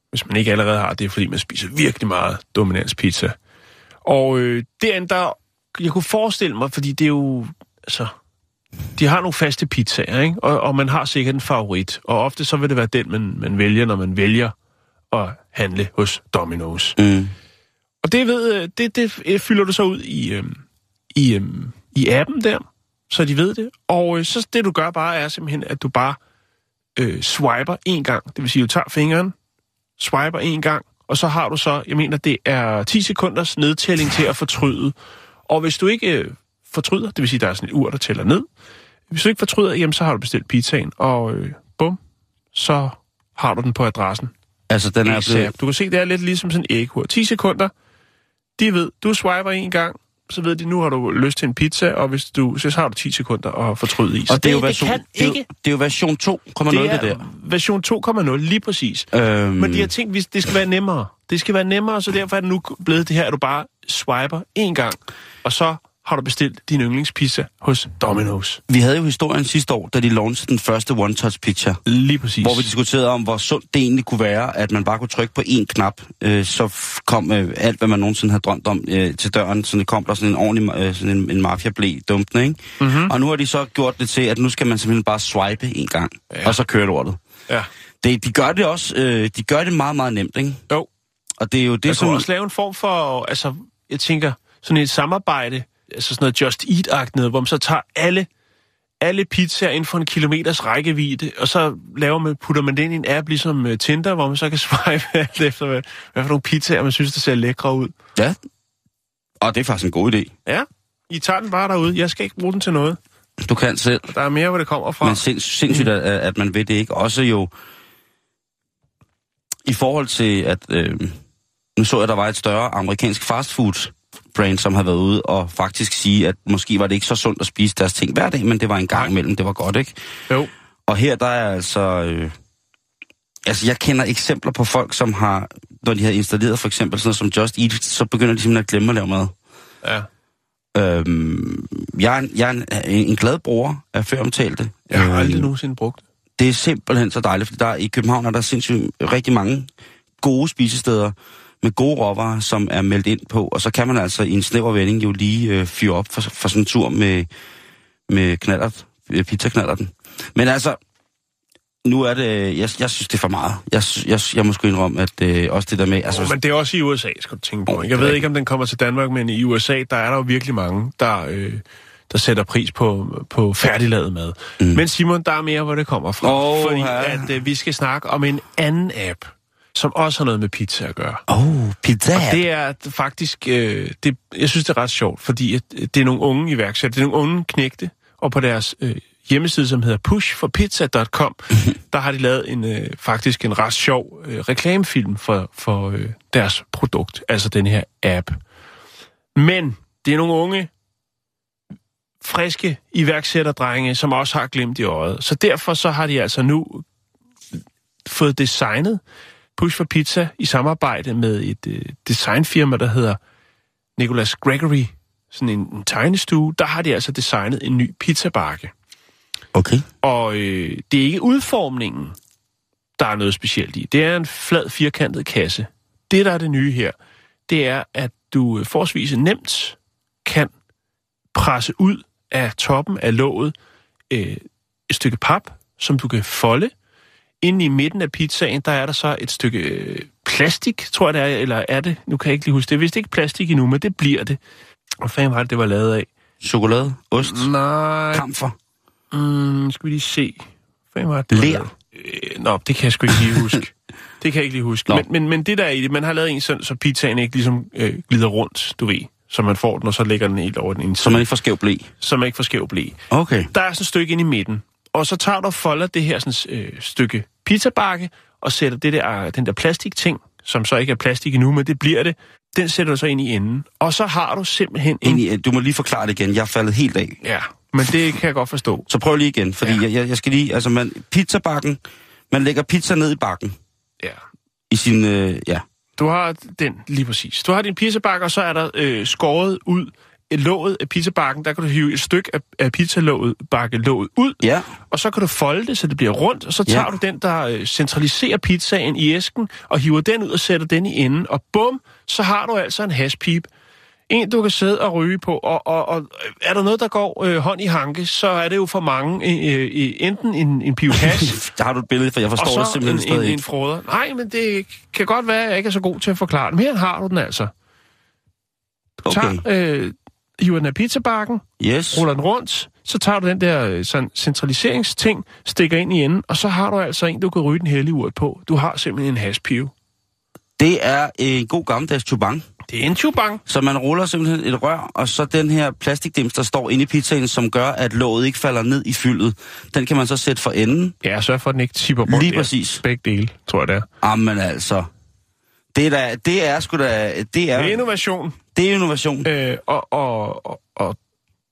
Hvis man ikke allerede har det, fordi man spiser virkelig meget dominanspizza. Og øh, derinde, der, jeg kunne forestille mig, fordi det er jo, altså, de har nogle faste pizzaer, ikke? Og, og man har sikkert en favorit. Og ofte så vil det være den, man, man vælger, når man vælger at handle hos Domino's. Mm. Og det, ved, øh, det, det øh, fylder du så ud i, øhm, i, øhm, i appen der, så de ved det. Og øh, så det du gør bare er simpelthen, at du bare øh, swiper en gang. Det vil sige, du tager fingeren, swiper en gang, og så har du så, jeg mener, det er 10 sekunders nedtælling til at fortryde. Og hvis du ikke øh, fortryder, det vil sige, der er sådan et ur, der tæller ned. Hvis du ikke fortryder, jamen, så har du bestilt pizzaen, og øh, bum, så har du den på adressen. Altså, den er blevet... Du kan se, det er lidt ligesom sådan en æghur. 10 sekunder, de ved, du swiper en gang, så ved de, nu har du lyst til en pizza, og hvis du, så har du 10 sekunder at fortryde i. Så Og det, er jo version, det kan det, er det er jo version 2,0 det, Det det er der. version 2,0, lige præcis. Øhm, Men de har tænkt, hvis det skal være nemmere. Det skal være nemmere, så derfor er det nu blevet det her, at du bare swiper en gang, og så har du bestilt din yndlingspizza hos Domino's. Vi havde jo historien sidste år, da de launchede den første one-touch picture, Lige præcis. hvor vi diskuterede om, hvor sundt det egentlig kunne være, at man bare kunne trykke på én knap, øh, så kom øh, alt, hvad man nogensinde havde drømt om øh, til døren, så det kom der sådan en ordentlig øh, sådan en, en mafia blæ dumpende, ikke? Mm-hmm. Og nu har de så gjort det til, at nu skal man simpelthen bare swipe en gang, ja. og så kører lortet. Ja. Det, de gør det også, øh, de gør det meget, meget nemt, ikke? Jo. Og det er jo det, Jeg som... kunne også lave en form for, altså, jeg tænker, sådan et samarbejde, altså sådan noget Just Eat-agt noget, hvor man så tager alle, alle pizzaer inden for en kilometers rækkevidde, og så laver man, putter man det ind i en app, ligesom uh, Tinder, hvor man så kan swipe alt efter, hvad, hvad for nogle pizzaer, man synes, der ser lækre ud. Ja. Og det er faktisk en god idé. Ja, I tager den bare derude. Jeg skal ikke bruge den til noget. Du kan selv. Der er mere, hvor det kommer fra. Men sinds, sindssygt, at, at man ved det ikke. Også jo i forhold til, at øh, nu så jeg, at der var et større amerikansk fastfood brand, som har været ude og faktisk sige, at måske var det ikke så sundt at spise deres ting hver dag, men det var en gang imellem, det var godt, ikke? Jo. Og her der er altså... Øh, altså, jeg kender eksempler på folk, som har, når de har installeret for eksempel sådan noget som Just Eat, så begynder de simpelthen at glemme at lave mad. Ja. Øhm, jeg er, en, jeg er en, en glad bruger af føromtalte. Jeg har aldrig Øhm, nogensinde brugt det. det er simpelthen så dejligt, fordi der i København er der sindssygt rigtig mange gode spisesteder med gode råvarer, som er meldt ind på, og så kan man altså i en snæver vending jo lige øh, fyre op for, for sådan en tur med, med knallert, øh, pizzaknallerten. Men altså, nu er det, jeg, jeg synes det er for meget. Jeg, jeg, jeg må sgu indrømme, at øh, også det der med, altså, Oh, men det er også i USA, skal du tænke på. Ikke? Jeg ved ikke, om den kommer til Danmark, men i USA, der er der jo virkelig mange, der, øh, der sætter pris på, på færdiglavet mad. Mm. Men Simon, der er mere, hvor det kommer fra. Åh, fordi ja. at, øh, vi skal snakke om en anden app, som også har noget med pizza at gøre. oh, pizza. Og det er faktisk, øh, det, jeg synes, det er ret sjovt, fordi at, øh, det er nogle unge iværksættere, det er nogle unge knægte, og på deres øh, hjemmeside, som hedder pushforpizza.com, der har de lavet en øh, faktisk en ret sjov øh, reklamefilm for, for øh, deres produkt, altså den her app. Men det er nogle unge, friske iværksætterdrenge, som også har glemt i øjet. Så derfor så har de altså nu fået designet Push for Pizza i samarbejde med et øh, designfirma, der hedder Nicholas Gregory, sådan en, en tegnestue. Der har de altså designet en ny pizzabakke. Okay. Og øh, det er ikke udformningen, der er noget specielt i. Det er en flad, firkantet kasse. Det, der er det nye her, det er, at du øh, forholdsvis nemt kan presse ud af toppen af låget øh, et stykke pap, som du kan folde. Inde i midten af pizzaen, der er der så et stykke øh, plastik, tror jeg det er, eller er det? Nu kan jeg ikke lige huske det. Hvis det ikke er plastik endnu, men det bliver det. Hvad fanden var det, det var lavet af? Chokolade, ost, Nej. kamfer. Mm, skal vi lige se. Hvad var det? det var Ler. lavet? Øh, nå, det kan jeg sgu ikke lige huske. det kan jeg ikke lige huske. Nå. Men, men, men det der er i det, man har lavet en sådan, så pizzaen ikke ligesom øh, glider rundt, du ved. Så man får den, og så lægger den helt over den ene Så man ikke får skæv blæ. Så man ikke får skæv blæ. Okay. Der er sådan et stykke ind i midten. Og så tager du og folder det her sådan, øh, stykke pizzabakke, og sætter det der, den der plastikting, som så ikke er plastik endnu, men det bliver det, den sætter du så ind i enden. Og så har du simpelthen en... Ind i, du må lige forklare det igen. Jeg er faldet helt af. Ja, men det kan jeg godt forstå. Så prøv lige igen, fordi Ja. jeg, jeg, skal lige... Altså, man, pizzabakken... Man lægger pizza ned i bakken. Ja. I sin... Øh, ja. Du har den, lige præcis. Du har din pizzabakke, og så er der øh, skåret ud låget af pizzabakken. Der kan du hive et stykke af, af pizzalåget, bakke låget ud, Ja. og så kan du folde det, så det bliver rundt, og så tager Ja. du den, der øh, centraliserer pizzaen i æsken, og hiver den ud og sætter den i enden, og bum, så har du altså en hashpip. En, du kan sidde og ryge på, og, og, og er der noget, der går øh, hånd i hanke, så er det jo for mange øh, øh, enten en, en piv hash, Der har du et billede, for jeg forstår det simpelthen en, stadig en, en froder. Nej, men det kan godt være, at jeg ikke er så god til at forklare det. Men her har du den altså. Du Okay. tager, øh, hiver den af pizzabakken, Yes. ruller den rundt, så tager du den der øh, sådan, centraliseringsting, stikker ind i enden, og så har du altså en, du kan ryge den hellige urt på. Du har simpelthen en hashpive. Det er en god gammeldags chubang. Det er en chubang. Så man ruller simpelthen et rør, og så den her plastikdims, der står inde i pizzaen, som gør, at låget ikke falder ned i fyldet, den kan man så sætte for enden. Ja, sørg for, at den ikke tipper rundt. Lige præcis. Begge dele, tror jeg det er. Jamen altså. Det er, da, det er sgu da... Det Det er, innovation. Det er innovation. Øh, og, og, og, og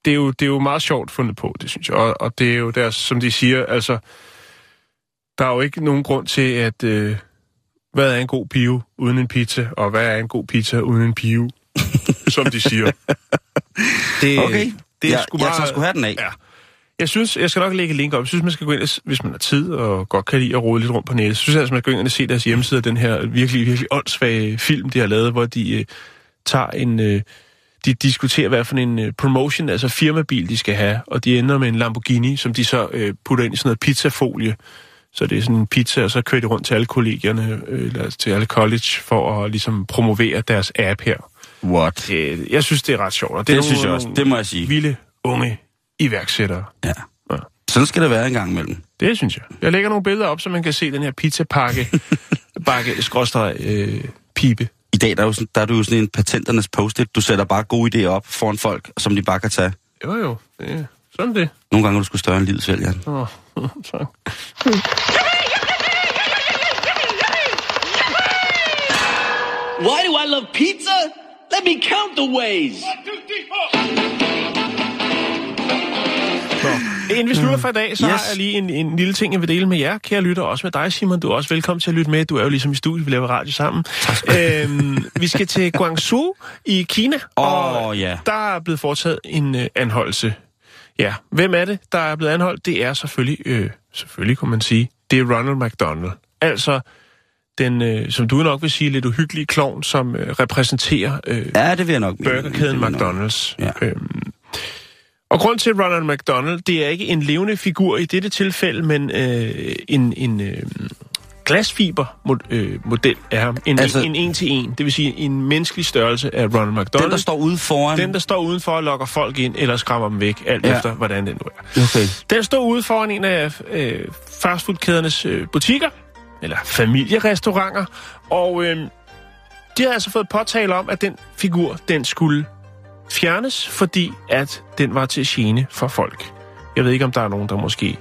det, er jo, det er jo meget sjovt fundet på, det synes jeg. Og, og det er jo der, som de siger, altså, der er jo ikke nogen grund til, at, øh, hvad er en god pive uden en pizza, og hvad er en god pizza uden en pive, som de siger. Det, Okay, det er jeg, sgu jeg meget- tager sgu have den af. Ja. Jeg synes, jeg skal nok lægge et link op. Jeg synes, man skal gå ind, hvis man har tid og godt kan lide at rode lidt rundt på nettet, så synes jeg, at man skal gå ind og se deres hjemmeside den her virkelig, virkelig åndssvage film, de har lavet, hvor de øh, tager en... Øh, de diskuterer, hvad for en øh, promotion, altså firmabil, de skal have, og de ender med en Lamborghini, som de så øh, putter ind i sådan noget pizzafolie. Så det er sådan en pizza, og så kører de rundt til alle kollegierne, øh, eller til alle college, for at ligesom promovere deres app her. What? Det, jeg synes, det er ret sjovt. og Det er synes jeg også. Det må jeg sige. Vilde, unge iværksættere. Ja. Ja. Sådan skal det være en gang imellem. Det synes jeg. Jeg lægger nogle billeder op, så man kan se den her pizzapakke, bakke, skråstreg, øh, pibe. Dag der er, jo sådan, der er du jo sådan en patenternes post-it. Du sætter bare gode idéer op foran folk, som de bare kan tage. Jo, jo. Det er sådan det. Nogle gange er du sgu større end livet selv, Jan. Åh, tak. Why do I love pizza? Let me count the ways. Inden vi slutter for i dag, så Yes. har jeg lige en, en lille ting, jeg vil dele med jer, kære lytter, også med dig, Simon. Du er også velkommen til at lytte med. Du er jo ligesom i studiet, vi laver radio sammen. øhm, vi skal til Guangzhou i Kina, Åh, og ja. der er blevet foretaget en øh, anholdelse. Ja, hvem er det, der er blevet anholdt? Det er selvfølgelig, øh, selvfølgelig kunne man sige, det er Ronald McDonald. Altså den, øh, som du nok vil sige, lidt uhyggelige klovn, som øh, repræsenterer øh, Ja, det vil jeg nok burgerkæden. McDonald's. Ja. Øhm, og grund til Ronald McDonald, det er ikke en levende figur i dette tilfælde, men øh, en, en øh, glasfiber-model model af ham. En, Altså- altså, en en til en, det vil sige en menneskelig størrelse af Ronald McDonald. Den, der står ude foran... den, der står udenfor og lokker folk ind, eller skræmmer dem væk, alt Ja. efter, hvordan det nu er. Okay. Den står ude foran en af øh, fastfoodkædernes øh, butikker, eller familierestauranter, og øh, de har altså fået påtale om, at den figur, den skulle fjernes, fordi at den var til gene for folk. Jeg ved ikke, om der er nogen, der måske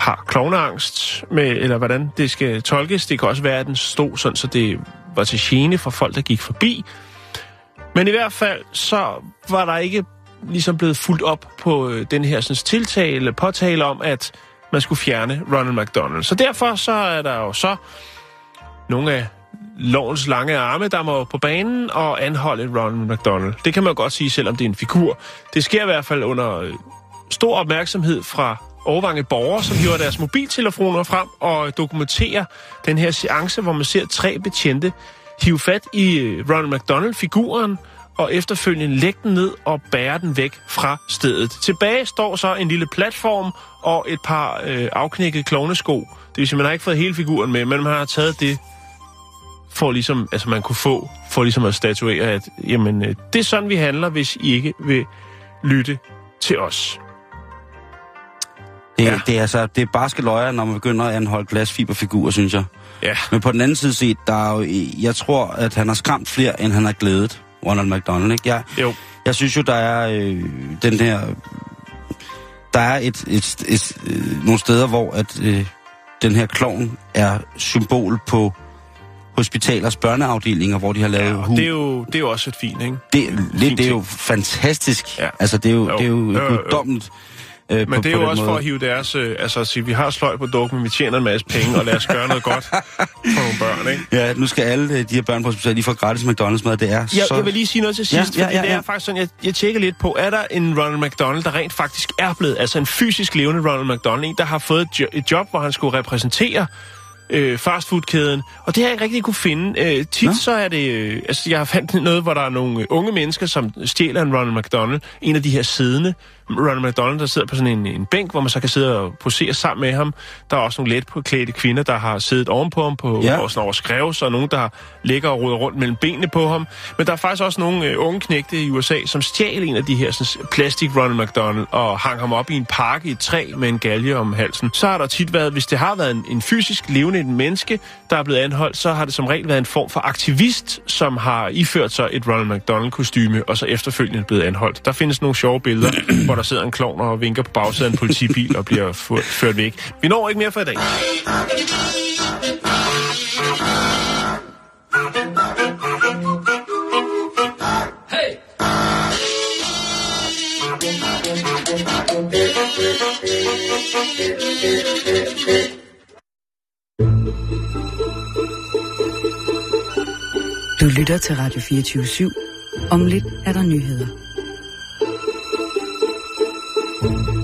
har klovneangst, med, eller hvordan det skal tolkes. Det kan også være, at den stod sådan, så det var til gene for folk, der gik forbi. Men i hvert fald, så var der ikke ligesom blevet fuldt op på øh, den her sådan, tiltag eller påtale om, at man skulle fjerne Ronald McDonald. Så derfor så er der jo så nogle af lovens lange arme, der må på banen og anholde Ronald McDonald. Det kan man godt sige, selvom det er en figur. Det sker i hvert fald under øh, stor opmærksomhed fra overvange borgere, som hiver deres mobiltelefoner frem og dokumenterer den her seance, hvor man ser tre betjente hive fat i øh, Ronald McDonald-figuren, og efterfølgende lægge den ned og bære den væk fra stedet. Tilbage står så en lille platform og et par øh, afknækkede klovnesko. Det vil sige, man har ikke fået hele figuren med, men man har taget det, for ligesom, altså man kunne få, for ligesom at statuere, at jamen, øh, det er sådan, vi handler, hvis I ikke vil lytte til os. Det, Ja. det, er altså, det er barske løjer, når man begynder at anholde glasfiberfigurer, synes jeg. Ja, Men på den anden side set, der er jo, jeg tror, at han har skræmt flere, end han har glædet Ronald McDonald. Ikke? Jeg, jo. jeg synes jo, der er øh, den her... Der er et, et, et, et, øh, nogle steder, hvor at, øh, den her klovn er symbol på hospitalers børneafdelinger, hvor de har lavet Ja, ja, og det er, jo, det er jo også et fint, ikke? det, det, fint det er jo fantastisk. Ja. Altså, det er jo, Jo. det er jo Jo, jo. Øh, Men det er jo også måde. for at hive deres... Øh, altså at sige, vi har sløj på dukken, vi tjener en masse penge, og lad os gøre noget godt for nogle børn, ikke? Ja, nu skal alle øh, de her børn på hospitalet, de får gratis McDonald's-mad. Det er Jeg, så... jeg vil lige sige noget til sidst, Ja, ja, fordi ja, det ja. er faktisk sådan, jeg, jeg tjekker lidt på, er der en Ronald McDonald, der rent faktisk er blevet, altså en fysisk levende Ronald McDonald, en, der har fået et job, hvor han skulle repræsentere øh, fastfoodkæden, og det har jeg ikke rigtig kunne finde. Øh, tit Nå. så er det, øh, altså jeg har fandt noget, hvor der er nogle øh, unge mennesker, som stjæler en Ronald McDonald, en af de her siddende Ronald McDonald, der sidder på sådan en, en bænk, hvor man så kan sidde og posere sammen med ham. Der er også nogle let påklædte kvinder, der har siddet ovenpå ham på Ja. og sådan over skrevs, og nogen, der ligger og ruder rundt mellem benene på ham. Men der er faktisk også nogle øh, unge knægte i USA, som stjal en af de her sådan, plastik Ronald McDonald og hang ham op i en park i et træ med en galge om halsen. Så har der tit været, hvis det har været en, en fysisk levende et menneske, der er blevet anholdt, så har det som regel været en form for aktivist, som har iført sig et Ronald McDonald kostyme og så efterfølgende blevet anholdt. Der findes nogle sjove billeder, hvor der sidder en klovn og vinker på bagsiden af en politibil og bliver ført væk. Vi når ikke mere for i dag. Du lytter til Radio 24 /7. Om lidt er der nyheder. thank you